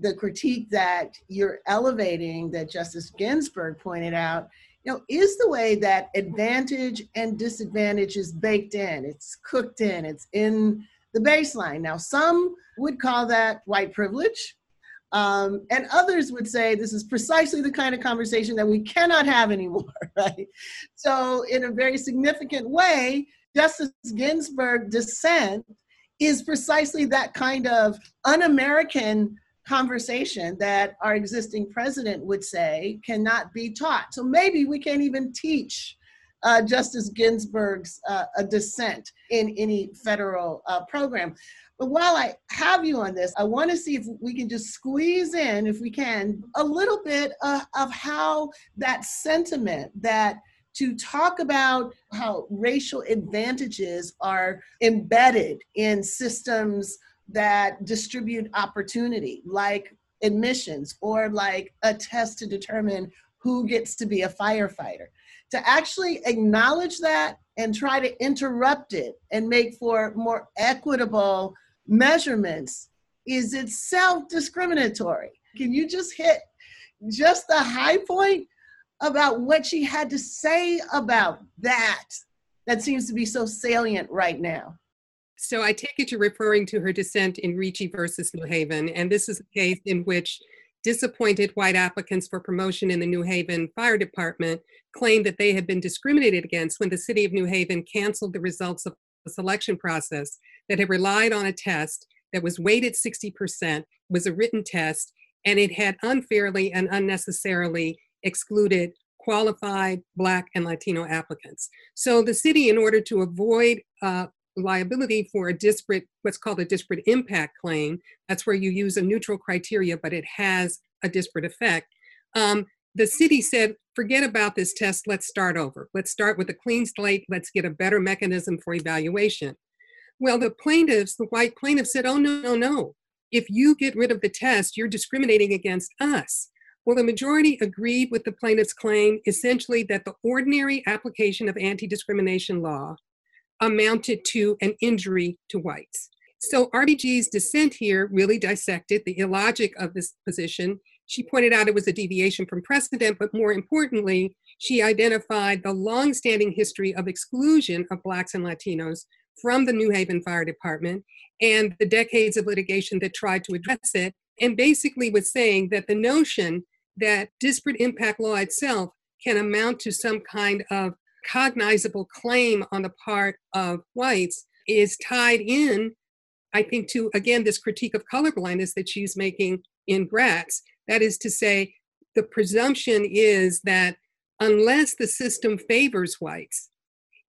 the critique that you're elevating, that Justice Ginsburg pointed out, you know, is the way that advantage and disadvantage is baked in. It's cooked in. It's in the baseline. Now, some would call that white privilege. Um, and others would say this is precisely the kind of conversation that we cannot have anymore, right? So, in a very significant way, Justice Ginsburg dissent is precisely that kind of un American conversation that our existing president would say cannot be taught. So, maybe we can't even teach uh, Justice Ginsburg's uh, dissent in any federal uh, program. But while I have you on this, I want to see if we can just squeeze in, if we can, a little bit of how that sentiment that to talk about how racial advantages are embedded in systems that distribute opportunity, like admissions or like a test to determine who gets to be a firefighter. To actually acknowledge that and try to interrupt it and make for more equitable measurements is itself discriminatory. Can you just hit just the high point about what she had to say about that? That seems to be so salient right now. So I take it you're referring to her dissent in Ricci versus New Haven, and this is a case in which disappointed white applicants for promotion in the New Haven Fire Department claimed that they had been discriminated against when the city of New Haven canceled the results of the selection process that had relied on a test that was weighted 60%, was a written test, and it had unfairly and unnecessarily excluded qualified Black and Latino applicants. So the city, in order to avoid uh, liability for a disparate, what's called a disparate impact claim. That's where you use a neutral criteria, but it has a disparate effect. Um, the city said, forget about this test, let's start over. Let's start with a clean slate, let's get a better mechanism for evaluation. Well, the plaintiffs, the white plaintiffs said, oh, no, no, no. If you get rid of the test, you're discriminating against us. Well, the majority agreed with the plaintiff's claim essentially that the ordinary application of anti discrimination law amounted to an injury to whites. So RBG's dissent here really dissected the illogic of this position. She pointed out it was a deviation from precedent, but more importantly, she identified the long-standing history of exclusion of Blacks and Latinos from the New Haven Fire Department and the decades of litigation that tried to address it, and basically was saying that the notion that disparate impact law itself can amount to some kind of cognizable claim on the part of whites is tied in, I think, to again this critique of colorblindness that she's making in Gratz. That is to say, the presumption is that unless the system favors whites,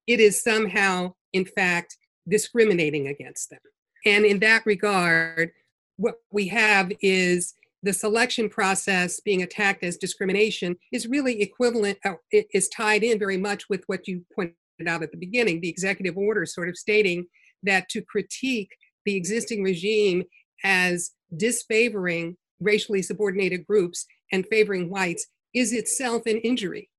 it is somehow, in fact, discriminating against them. And in that regard, what we have is the selection process being attacked as discrimination is really equivalent, uh, is tied in very much with what you pointed out at the beginning, the executive order sort of stating that to critique the existing regime as disfavoring racially subordinated groups and favoring whites is itself an injury.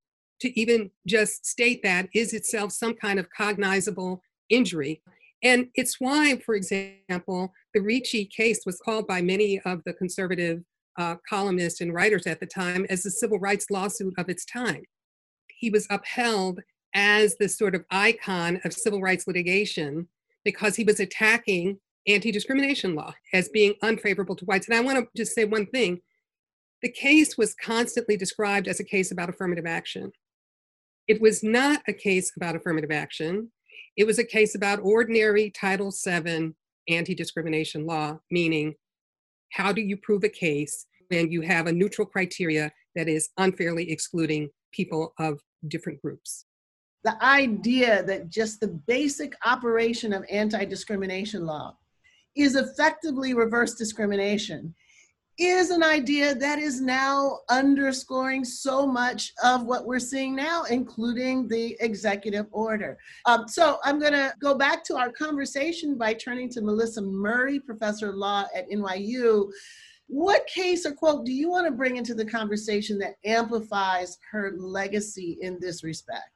To even just state that is itself some kind of cognizable injury. And it's why, for example, the Ricci case was called by many of the conservative uh, columnists and writers at the time as the civil rights lawsuit of its time. He was upheld as this sort of icon of civil rights litigation because he was attacking anti discrimination law as being unfavorable to whites. And I want to just say one thing the case was constantly described as a case about affirmative action. It was not a case about affirmative action. It was a case about ordinary Title VII anti discrimination law, meaning how do you prove a case when you have a neutral criteria that is unfairly excluding people of different groups? The idea that just the basic operation of anti discrimination law is effectively reverse discrimination is an idea that is now underscoring so much of what we're seeing now, including the executive order. Um, so I'm going to go back to our conversation by turning to Melissa Murray, professor of law at NYU. What case or quote do you want to bring into the conversation that amplifies her legacy in this respect?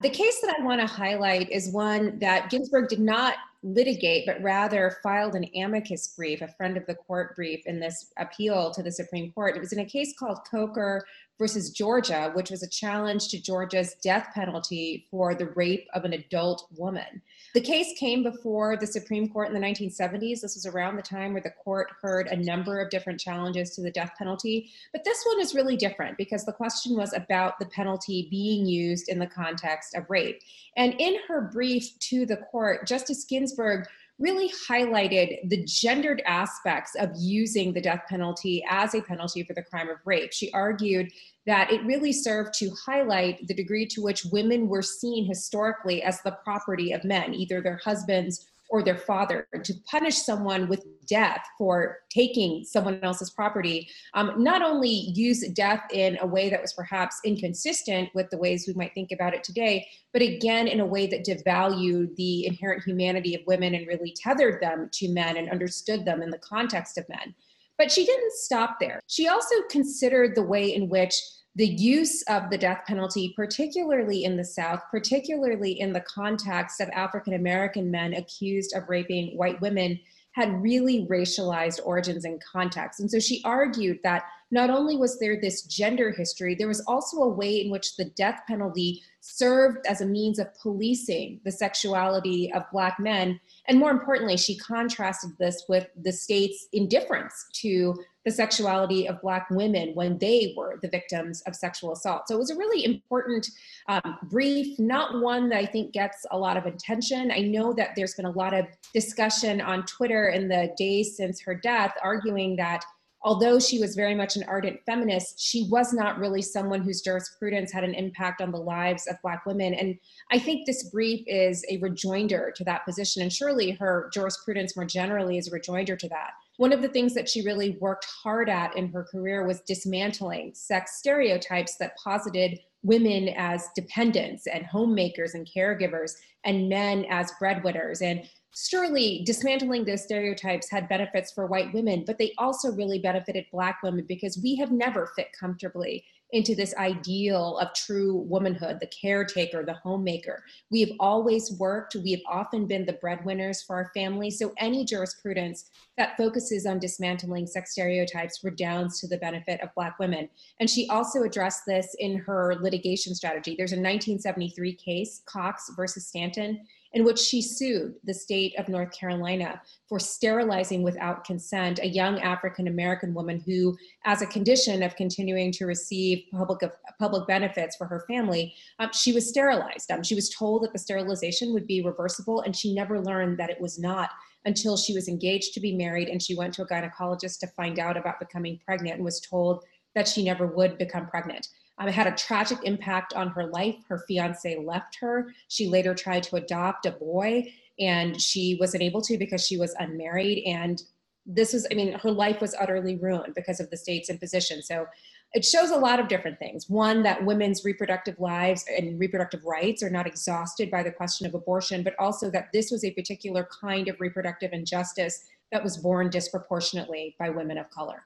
The case that I want to highlight is one that Ginsburg did not litigate, but rather filed an amicus brief, a friend of the court brief in this appeal to the Supreme Court. It was in a case called Coker versus Georgia, which was a challenge to Georgia's death penalty for the rape of an adult woman. The case came before the Supreme Court in the 1970s. This was around the time where the court heard a number of different challenges to the death penalty. But this one is really different because the question was about the penalty being used in the context of rape. And in her brief to the court, Justice Ginsburg really highlighted the gendered aspects of using the death penalty as a penalty for the crime of rape. She argued that it really served to highlight the degree to which women were seen historically as the property of men, either their husbands or their father. To punish someone with death for taking someone else's property um, not only use death in a way that was perhaps inconsistent with the ways we might think about it today but again in a way that devalued the inherent humanity of women and really tethered them to men and understood them in the context of men but she didn't stop there. She also considered the way in which the use of the death penalty, particularly in the South, particularly in the context of African American men accused of raping white women, had really racialized origins and context. And so she argued that not only was there this gender history, there was also a way in which the death penalty served as a means of policing the sexuality of Black men. And more importantly, she contrasted this with the state's indifference to the sexuality of Black women when they were the victims of sexual assault. So it was a really important um, brief, not one that I think gets a lot of attention. I know that there's been a lot of discussion on Twitter in the days since her death, arguing that although she was very much an ardent feminist, she was not really someone whose jurisprudence had an impact on the lives of Black women. And I think this brief is a rejoinder to that position. And surely her jurisprudence more generally is a rejoinder to that. One of the things that she really worked hard at in her career was dismantling sex stereotypes that posited women as dependents and homemakers and caregivers and men as breadwinners. And surely dismantling those stereotypes had benefits for white women, but they also really benefited Black women because we have never fit comfortably into this ideal of true womanhood, the caretaker, the homemaker. We have always worked, we have often been the breadwinners for our family. So any jurisprudence that focuses on dismantling sex stereotypes redounds to the benefit of Black women. And she also addressed this in her litigation strategy. There's a 1973 case, Cox versus Stanton, in which she sued the state of North Carolina for sterilizing without consent a young African American woman who, as a condition of continuing to receive public, public benefits for her family, um, she was sterilized. Um, she was told that the sterilization would be reversible, and she never learned that it was not until she was engaged to be married and she went to a gynecologist to find out about becoming pregnant and was told that she never would become pregnant. Um, it had a tragic impact on her life. Her fiance left her. She later tried to adopt a boy and she wasn't able to because she was unmarried. And this was, I mean, her life was utterly ruined because of the state's imposition. So it shows a lot of different things. One, that women's reproductive lives and reproductive rights are not exhausted by the question of abortion, but also that this was a particular kind of reproductive injustice that was borne disproportionately by women of color.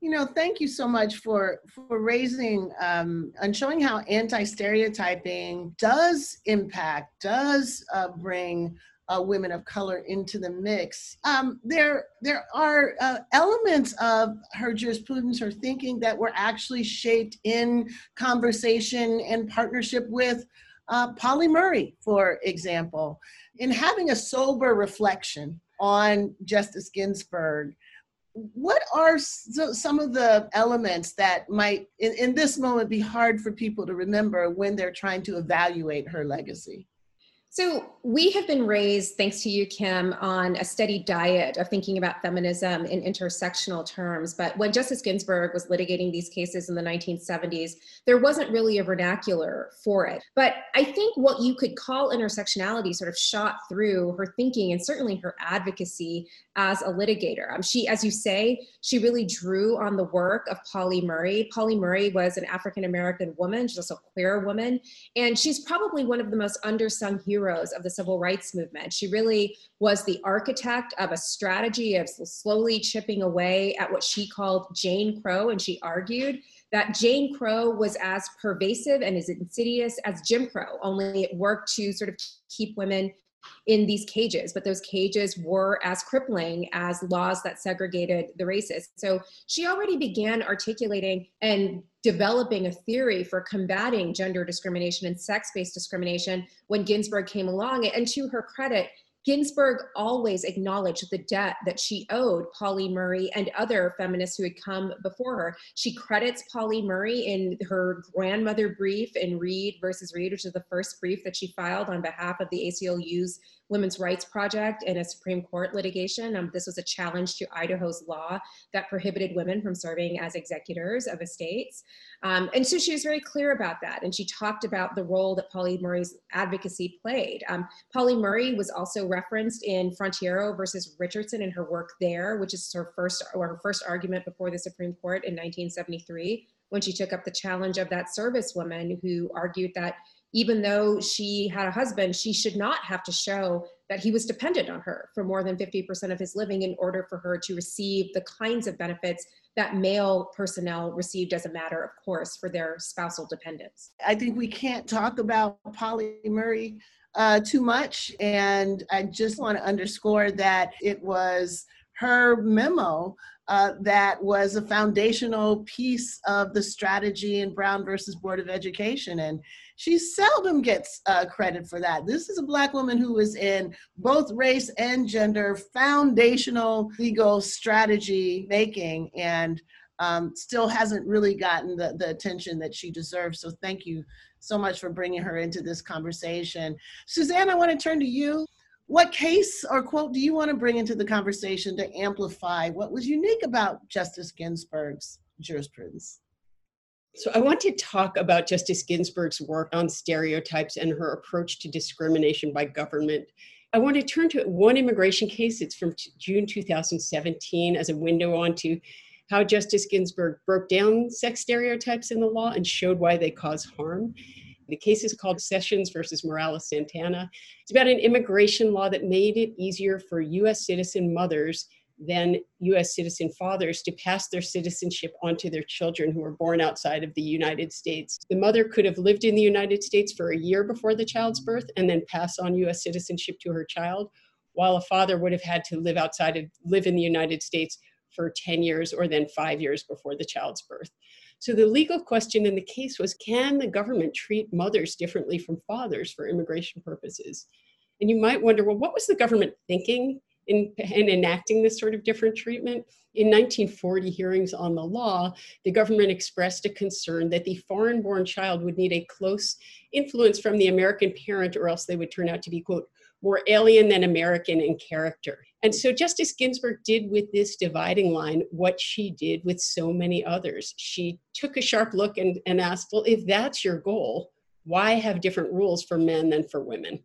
You know, thank you so much for for raising um, and showing how anti-stereotyping does impact, does uh, bring uh, women of color into the mix. Um, there, there are uh, elements of her jurisprudence, her thinking that were actually shaped in conversation and partnership with uh, Pauli Murray, for example, in having a sober reflection on Justice Ginsburg what are some of the elements that might in, in this moment be hard for people to remember when they're trying to evaluate her legacy so, we have been raised, thanks to you, Kim, on a steady diet of thinking about feminism in intersectional terms. But when Justice Ginsburg was litigating these cases in the 1970s, there wasn't really a vernacular for it. But I think what you could call intersectionality sort of shot through her thinking and certainly her advocacy as a litigator. Um, she, as you say, she really drew on the work of Pauli Murray. Pauli Murray was an African American woman, she's also a queer woman, and she's probably one of the most undersung heroes of the civil rights movement. She really was the architect of a strategy of slowly chipping away at what she called Jane Crow, and she argued that Jane Crow was as pervasive and as insidious as Jim Crow, only it worked to sort of keep women in these cages, but those cages were as crippling as laws that segregated the races. So she already began articulating and developing a theory for combating gender discrimination and sex based discrimination when Ginsburg came along. And to her credit, Ginsburg always acknowledged the debt that she owed Pauli Murray and other feminists who had come before her. She credits Pauli Murray in her grandmother brief in Reed versus Reed, which is the first brief that she filed on behalf of the ACLU's Women's Rights Project in a Supreme Court litigation. Um, this was a challenge to Idaho's law that prohibited women from serving as executors of estates. Um, and so she was very clear about that. And she talked about the role that Pauli Murray's advocacy played. Um, Pauli Murray was also referenced in Frontiero versus Richardson in her work there, which is her first or her first argument before the Supreme Court in 1973 when she took up the challenge of that service woman who argued that even though she had a husband, she should not have to show that he was dependent on her for more than 50% of his living in order for her to receive the kinds of benefits that male personnel received as a matter of course for their spousal dependents. I think we can't talk about Pauli Murray uh, too much. And I just want to underscore that it was her memo uh, that was a foundational piece of the strategy in Brown versus Board of Education. And she seldom gets uh, credit for that. This is a Black woman who is in both race and gender foundational legal strategy making and um, still hasn't really gotten the, the attention that she deserves. So thank you so much for bringing her into this conversation. Suzanne, I want to turn to you. What case or quote do you want to bring into the conversation to amplify what was unique about Justice Ginsburg's jurisprudence? So, I want to talk about Justice Ginsburg's work on stereotypes and her approach to discrimination by government. I want to turn to one immigration case. It's from June 2017 as a window onto how Justice Ginsburg broke down sex stereotypes in the law and showed why they cause harm. The case is called Sessions versus Morales Santana. It's about an immigration law that made it easier for US citizen mothers than US citizen fathers to pass their citizenship onto their children who were born outside of the United States. The mother could have lived in the United States for a year before the child's birth and then pass on US citizenship to her child, while a father would have had to live outside of live in the United States for 10 years or then 5 years before the child's birth. So the legal question in the case was can the government treat mothers differently from fathers for immigration purposes? And you might wonder, well, what was the government thinking in, in, enacting this sort of different treatment. In 1940 hearings on the law, the government expressed a concern that the foreign born child would need a close influence from the American parent, or else they would turn out to be, quote, more alien than American in character. And so Justice Ginsburg did with this dividing line what she did with so many others. She took a sharp look and, and asked, well, if that's your goal, why have different rules for men than for women?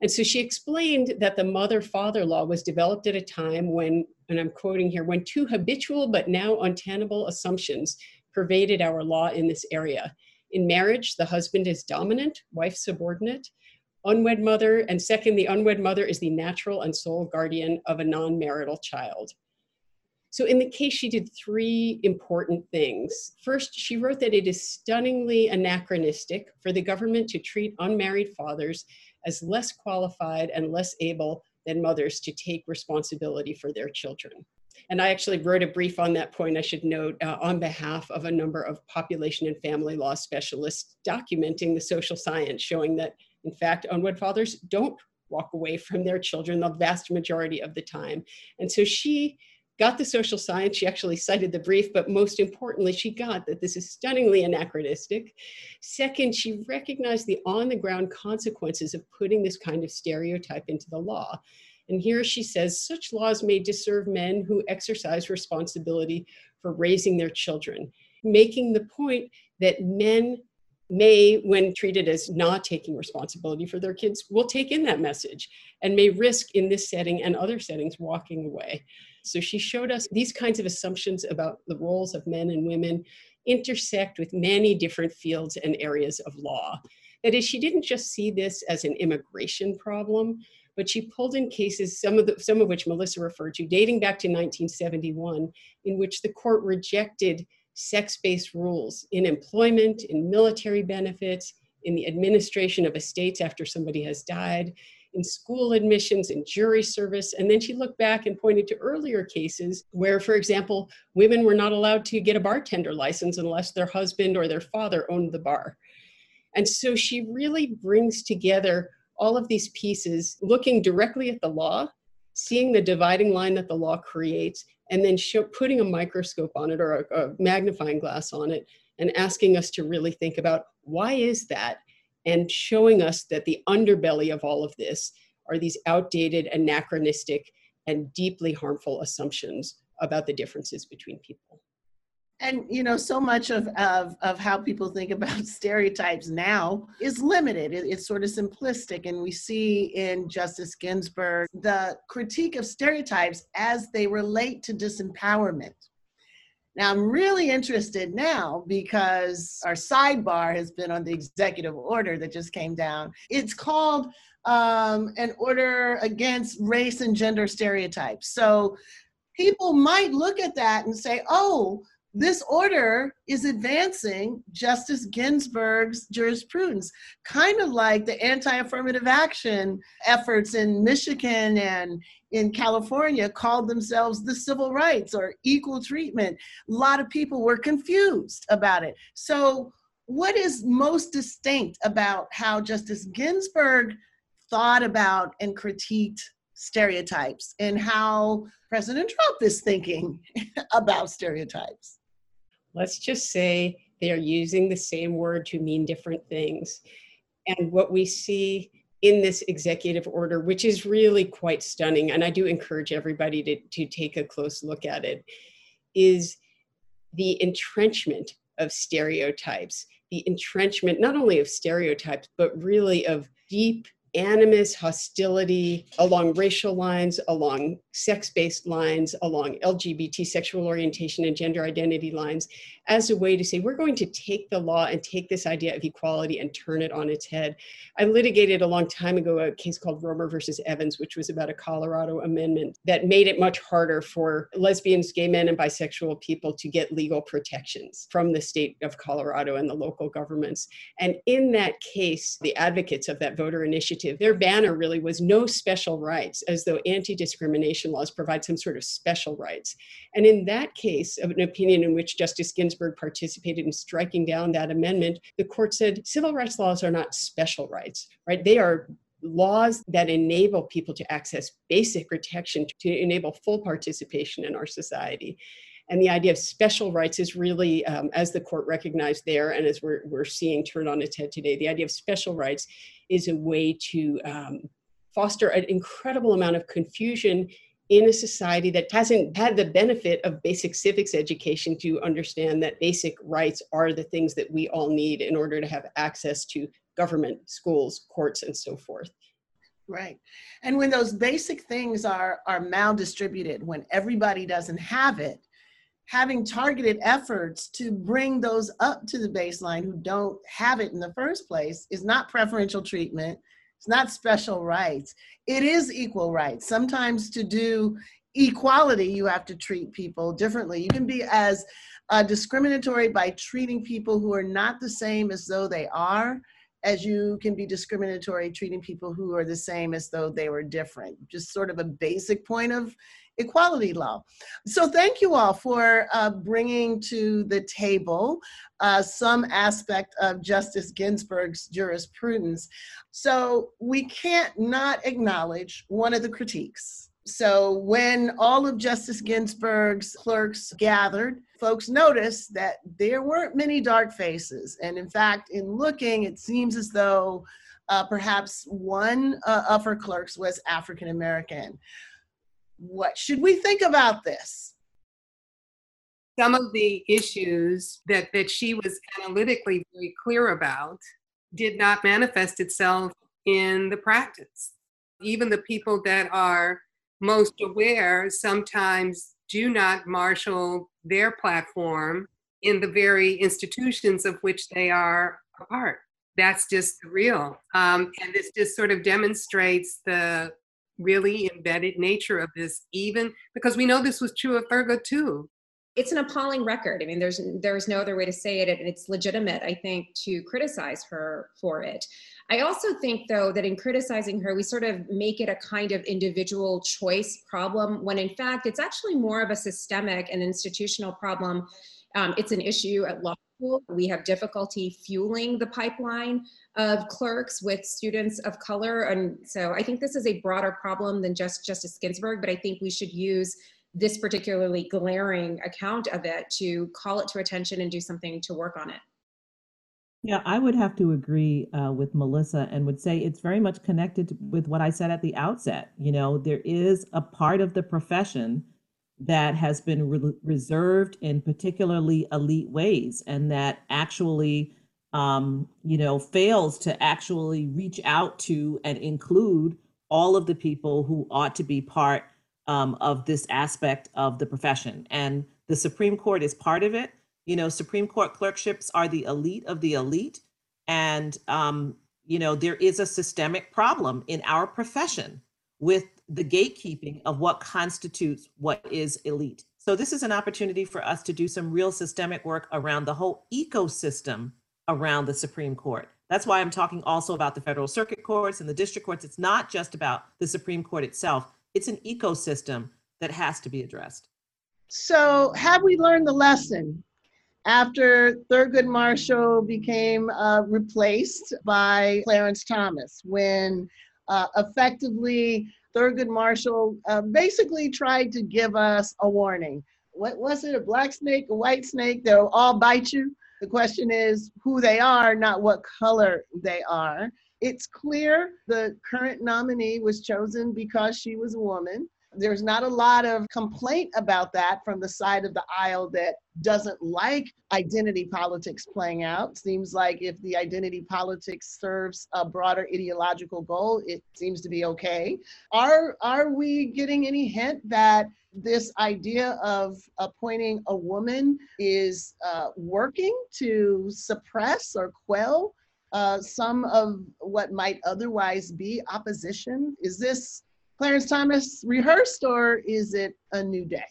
And so she explained that the mother father law was developed at a time when, and I'm quoting here, when two habitual but now untenable assumptions pervaded our law in this area. In marriage, the husband is dominant, wife subordinate. Unwed mother, and second, the unwed mother is the natural and sole guardian of a non marital child. So, in the case, she did three important things. First, she wrote that it is stunningly anachronistic for the government to treat unmarried fathers as less qualified and less able than mothers to take responsibility for their children. And I actually wrote a brief on that point, I should note, uh, on behalf of a number of population and family law specialists documenting the social science, showing that, in fact, unwed fathers don't walk away from their children the vast majority of the time. And so she got the social science. She actually cited the brief, but most importantly, she got that this is stunningly anachronistic. Second, she recognized the on the ground consequences of putting this kind of stereotype into the law. And here she says such laws may disserve men who exercise responsibility for raising their children, making the point that men may, when treated as not taking responsibility for their kids, will take in that message and may risk in this setting and other settings walking away. So she showed us these kinds of assumptions about the roles of men and women intersect with many different fields and areas of law. That is, she didn't just see this as an immigration problem, but she pulled in cases, some of, the, some of which Melissa referred to, dating back to 1971, in which the court rejected sex-based rules in employment, in military benefits, in the administration of estates after somebody has died, in school admissions, in jury service. And then she looked back and pointed to earlier cases where, for example, women were not allowed to get a bartender license unless their husband or their father owned the bar. And so she really brings together all of these pieces, looking directly at the law, seeing the dividing line that the law creates, and then show, putting a microscope on it or a, a magnifying glass on it and asking us to really think about why is that and showing us that the underbelly of all of this are these outdated, anachronistic, and deeply harmful assumptions about the differences between people. And you know, so much of, of, of how people think about stereotypes now is limited. It, it's sort of simplistic. And we see in Justice Ginsburg the critique of stereotypes as they relate to disempowerment. Now, I'm really interested now because our sidebar has been on the executive order that just came down. It's called um, an order against race and gender stereotypes. So people might look at that and say, oh, this order is advancing Justice Ginsburg's jurisprudence, kind of like the anti affirmative action efforts in Michigan and in California called themselves the civil rights or equal treatment. A lot of people were confused about it. So, what is most distinct about how Justice Ginsburg thought about and critiqued stereotypes and how President Trump is thinking about stereotypes? Let's just say they are using the same word to mean different things. And what we see in this executive order, which is really quite stunning, and I do encourage everybody to, to take a close look at it, is the entrenchment of stereotypes, the entrenchment not only of stereotypes, but really of deep animus, hostility along racial lines, along sex based lines, along LGBT sexual orientation and gender identity lines, as a way to say, we're going to take the law and take this idea of equality and turn it on its head. I litigated a long time ago a case called Romer versus Evans, which was about a Colorado amendment that made it much harder for lesbians, gay men, and bisexual people to get legal protections from the state of Colorado and the local governments. And in that case, the advocates of that voter initiative, their banner really was no special rights, as though anti discrimination laws provide some sort of special rights. And in that case, of an opinion in which Justice Ginsburg participated in striking down that amendment, the court said civil rights laws are not special rights, right? They are laws that enable people to access basic protection to enable full participation in our society. And the idea of special rights is really, um, as the court recognized there, and as we're, we're seeing turned on its head today, the idea of special rights is a way to um, foster an incredible amount of confusion in a society that hasn't had the benefit of basic civics education to understand that basic rights are the things that we all need in order to have access to government, schools, courts, and so forth. Right. And when those basic things are, are maldistributed, when everybody doesn't have it, having targeted efforts to bring those up to the baseline who don't have it in the first place is not preferential treatment it's not special rights. It is equal rights. Sometimes to do equality, you have to treat people differently. You can be as uh, discriminatory by treating people who are not the same as though they are, as you can be discriminatory treating people who are the same as though they were different. Just sort of a basic point of equality law. So thank you all for uh, bringing to the table uh, some aspect of Justice Ginsburg's jurisprudence. So we can't not acknowledge one of the critiques. So when all of Justice Ginsburg's clerks gathered, folks noticed that there weren't many dark faces. And in fact, in looking, it seems as though uh, perhaps one uh, of her clerks was African American. What should we think about this? Some of the issues that, that she was analytically very clear about did not manifest itself in the practice. Even the people that are most aware sometimes do not marshal their platform in the very institutions of which they are a part. That's just real. Um, and this just sort of demonstrates the really embedded nature of this, even because we know this was true of Thurgood too. It's an appalling record. I mean, there's there's no other way to say it, and it's legitimate, I think, to criticize her for it. I also think, though, that in criticizing her, we sort of make it a kind of individual choice problem when in fact it's actually more of a systemic and institutional problem. Um, it's an issue at law school. We have difficulty fueling the pipeline of clerks with students of color. And so I think this is a broader problem than just Justice Ginsburg, but I think we should use this particularly glaring account of it to call it to attention and do something to work on it. Yeah, I would have to agree uh, with Melissa and would say it's very much connected with what I said at the outset. You know, there is a part of the profession that has been re- reserved in particularly elite ways and that actually um, you know, fails to actually reach out to and include all of the people who ought to be part um, of this aspect of the profession. And the Supreme Court is part of it. You know, Supreme Court clerkships are the elite of the elite. And, um, you know, there is a systemic problem in our profession with the gatekeeping of what constitutes what is elite. So, this is an opportunity for us to do some real systemic work around the whole ecosystem around the Supreme Court. That's why I'm talking also about the federal circuit courts and the district courts. It's not just about the Supreme Court itself, it's an ecosystem that has to be addressed. So, have we learned the lesson after Thurgood Marshall became uh, replaced by Clarence Thomas when uh, effectively Thurgood Marshall uh, basically tried to give us a warning? What was it, a black snake, a white snake? They'll all bite you. The question is who they are, not what color they are. It's clear the current nominee was chosen because she was a woman. There's not a lot of complaint about that from the side of the aisle that doesn't like identity politics playing out. Seems like if the identity politics serves a broader ideological goal, it seems to be okay. Are are we getting any hint that this idea of appointing a woman is uh, working to suppress or quell uh, some of what might otherwise be opposition? Is this Clarence Thomas rehearsed or is it a new day?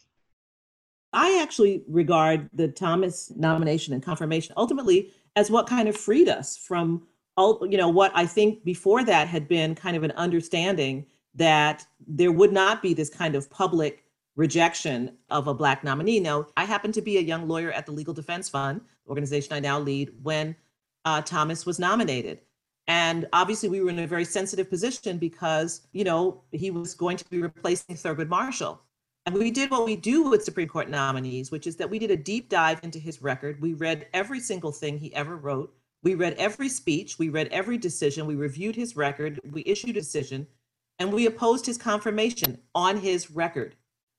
I actually regard the Thomas nomination and confirmation ultimately as what kind of freed us from all, you know what I think before that had been kind of an understanding that there would not be this kind of public rejection of a black nominee. Now, I happened to be a young lawyer at the Legal Defense Fund, organization I now lead, when uh, Thomas was nominated. And obviously, we were in a very sensitive position because, you know, he was going to be replacing Thurgood Marshall. And we did what we do with Supreme Court nominees, which is that we did a deep dive into his record. We read every single thing he ever wrote. We read every speech. We read every decision. We reviewed his record. We issued a decision. And we opposed his confirmation on his record.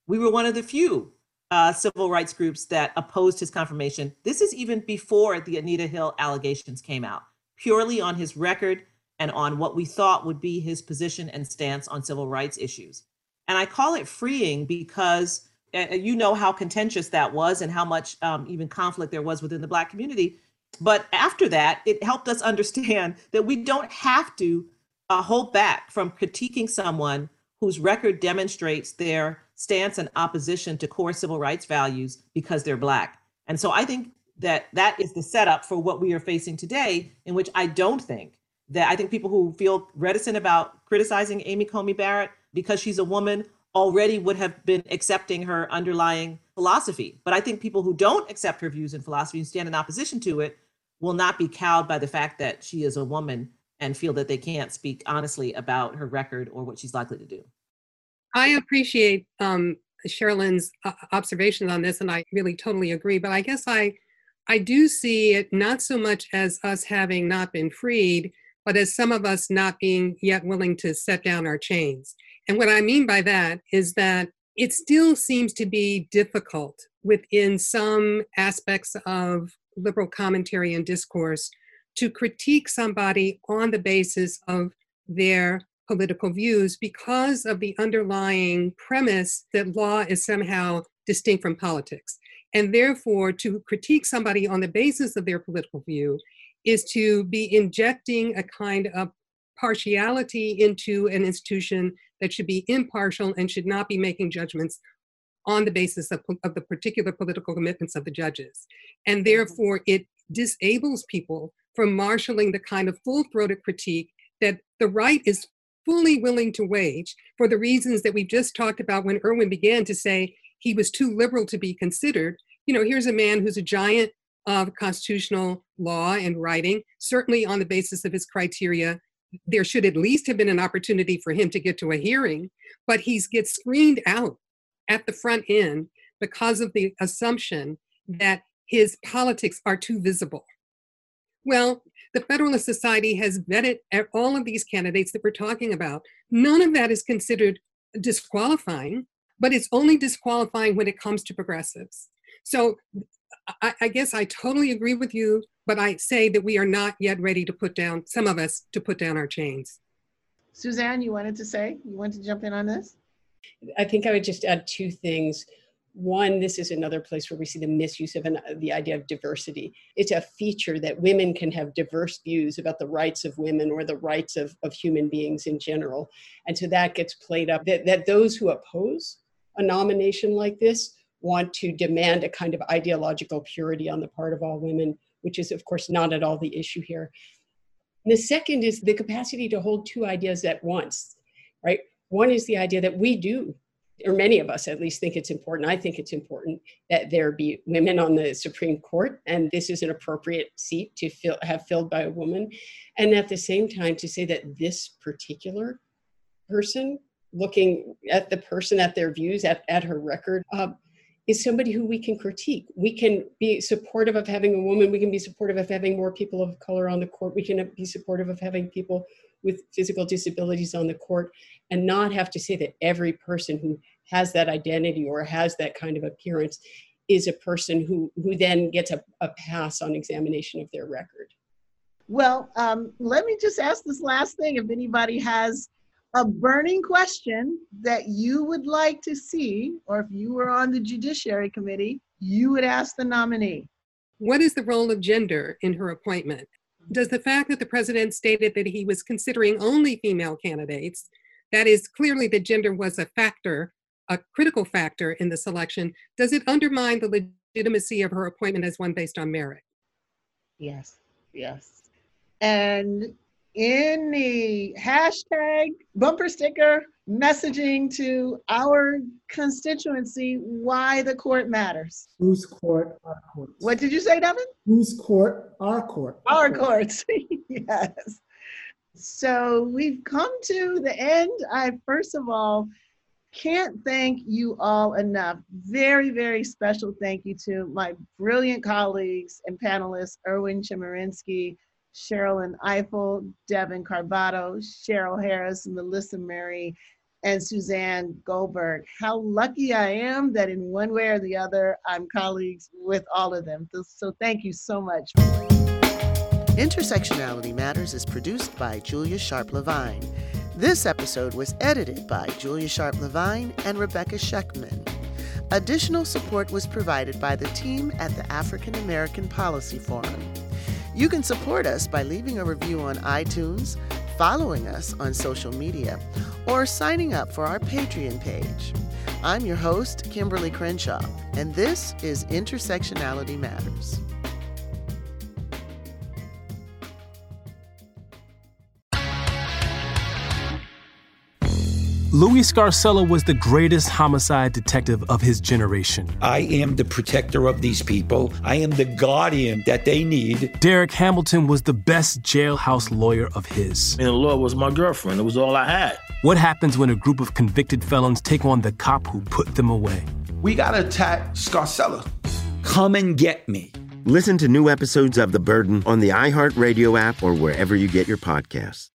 We were one of the few uh, civil rights groups that opposed his confirmation. This is even before the Anita Hill allegations came out purely on his record and on what we thought would be his position and stance on civil rights issues. And I call it freeing because uh, you know how contentious that was and how much um, even conflict there was within the Black community. But after that, it helped us understand that we don't have to uh, hold back from critiquing someone whose record demonstrates their stance and opposition to core civil rights values because they're Black. And so I think that that is the setup for what we are facing today, in which I don't think that I think people who feel reticent about criticizing Amy Coney Barrett because she's a woman already would have been accepting her underlying philosophy. But I think people who don't accept her views and philosophy and stand in opposition to it will not be cowed by the fact that she is a woman and feel that they can't speak honestly about her record or what she's likely to do. I appreciate um, Sherrilyn's uh, observations on this, and I really totally agree. But I guess I I do see it not so much as us having not been freed, but as some of us not being yet willing to set down our chains. And what I mean by that is that it still seems to be difficult within some aspects of liberal commentary and discourse to critique somebody on the basis of their political views because of the underlying premise that law is somehow distinct from politics. And therefore, to critique somebody on the basis of their political view is to be injecting a kind of partiality into an institution that should be impartial and should not be making judgments on the basis of, of the particular political commitments of the judges. And mm-hmm. therefore, it disables people from marshaling the kind of full throated critique that the right is fully willing to wage for the reasons that we've just talked about when Erwin began to say he was too liberal to be considered. You know, here's a man who's a giant of constitutional law and writing, certainly on the basis of his criteria. There should at least have been an opportunity for him to get to a hearing, but he gets screened out at the front end because of the assumption that his politics are too visible. Well, the Federalist Society has vetted all of these candidates that we're talking about. None of that is considered disqualifying but it's only disqualifying when it comes to progressives. So I, I, guess I totally agree with you, but I say that we are not yet ready to put down, some of us, to put down our chains. Suzanne, you wanted to say, you want to jump in on this? I think I would just add two things. One, this is another place where we see the misuse of an, the idea of diversity. It's a feature that women can have diverse views about the rights of women or the rights of, of human beings in general. And so that gets played up, that, that those who oppose a nomination like this want to demand a kind of ideological purity on the part of all women, which is, of course, not at all the issue here. And the second is the capacity to hold two ideas at once, right? One is the idea that we do, or many of us at least think it's important. I think it's important that there be women on the Supreme Court, and this is an appropriate seat to fill, have filled by a woman. And at the same time, to say that this particular person looking at the person, at their views, at, at her record, uh, is somebody who we can critique. We can be supportive of having a woman. We can be supportive of having more people of color on the court. We can be supportive of having people with physical disabilities on the court and not have to say that every person who has that identity or has that kind of appearance is a person who, who then gets a, a pass on examination of their record. Well, um, let me just ask this last thing. If anybody has a burning question that you would like to see, or if you were on the Judiciary Committee, you would ask the nominee. What is the role of gender in her appointment? Does the fact that the president stated that he was considering only female candidates, that is clearly that gender was a factor, a critical factor in the selection, does it undermine the legitimacy of her appointment as one based on merit? Yes, yes. And the hashtag bumper sticker messaging to our constituency why the court matters. Whose court? Our courts. What did you say, Devon? Whose court? Our court. Our courts. yes. So we've come to the end. I first of all can't thank you all enough. Very, very special thank you to my brilliant colleagues and panelists, Erwin Chemerinsky, Sherrilyn Ifill, Devon Carbado, Cheryl Harris, Melissa Murray, and Suzanne Goldberg. How lucky I am that in one way or the other, I'm colleagues with all of them. So thank you so much. Intersectionality Matters is produced by Julia Sharpe-Levine. This episode was edited by Julia Sharpe-Levine and Rebecca Scheckman. Additional support was provided by the team at the African American Policy Forum. You can support us by leaving a review on iTunes, following us on social media, or signing up for our Patreon page. I'm your host, Kimberlé Crenshaw, and this is Intersectionality Matters. Louis Scarcella was the greatest homicide detective of his generation. I am the protector of these people. I am the guardian that they need. Derek Hamilton was the best jailhouse lawyer of his. And the law was my girlfriend. It was all I had. What happens when a group of convicted felons take on the cop who put them away? We gotta attack Scarcella. Come and get me. Listen to new episodes of The Burden on the iHeartRadio app or wherever you get your podcasts.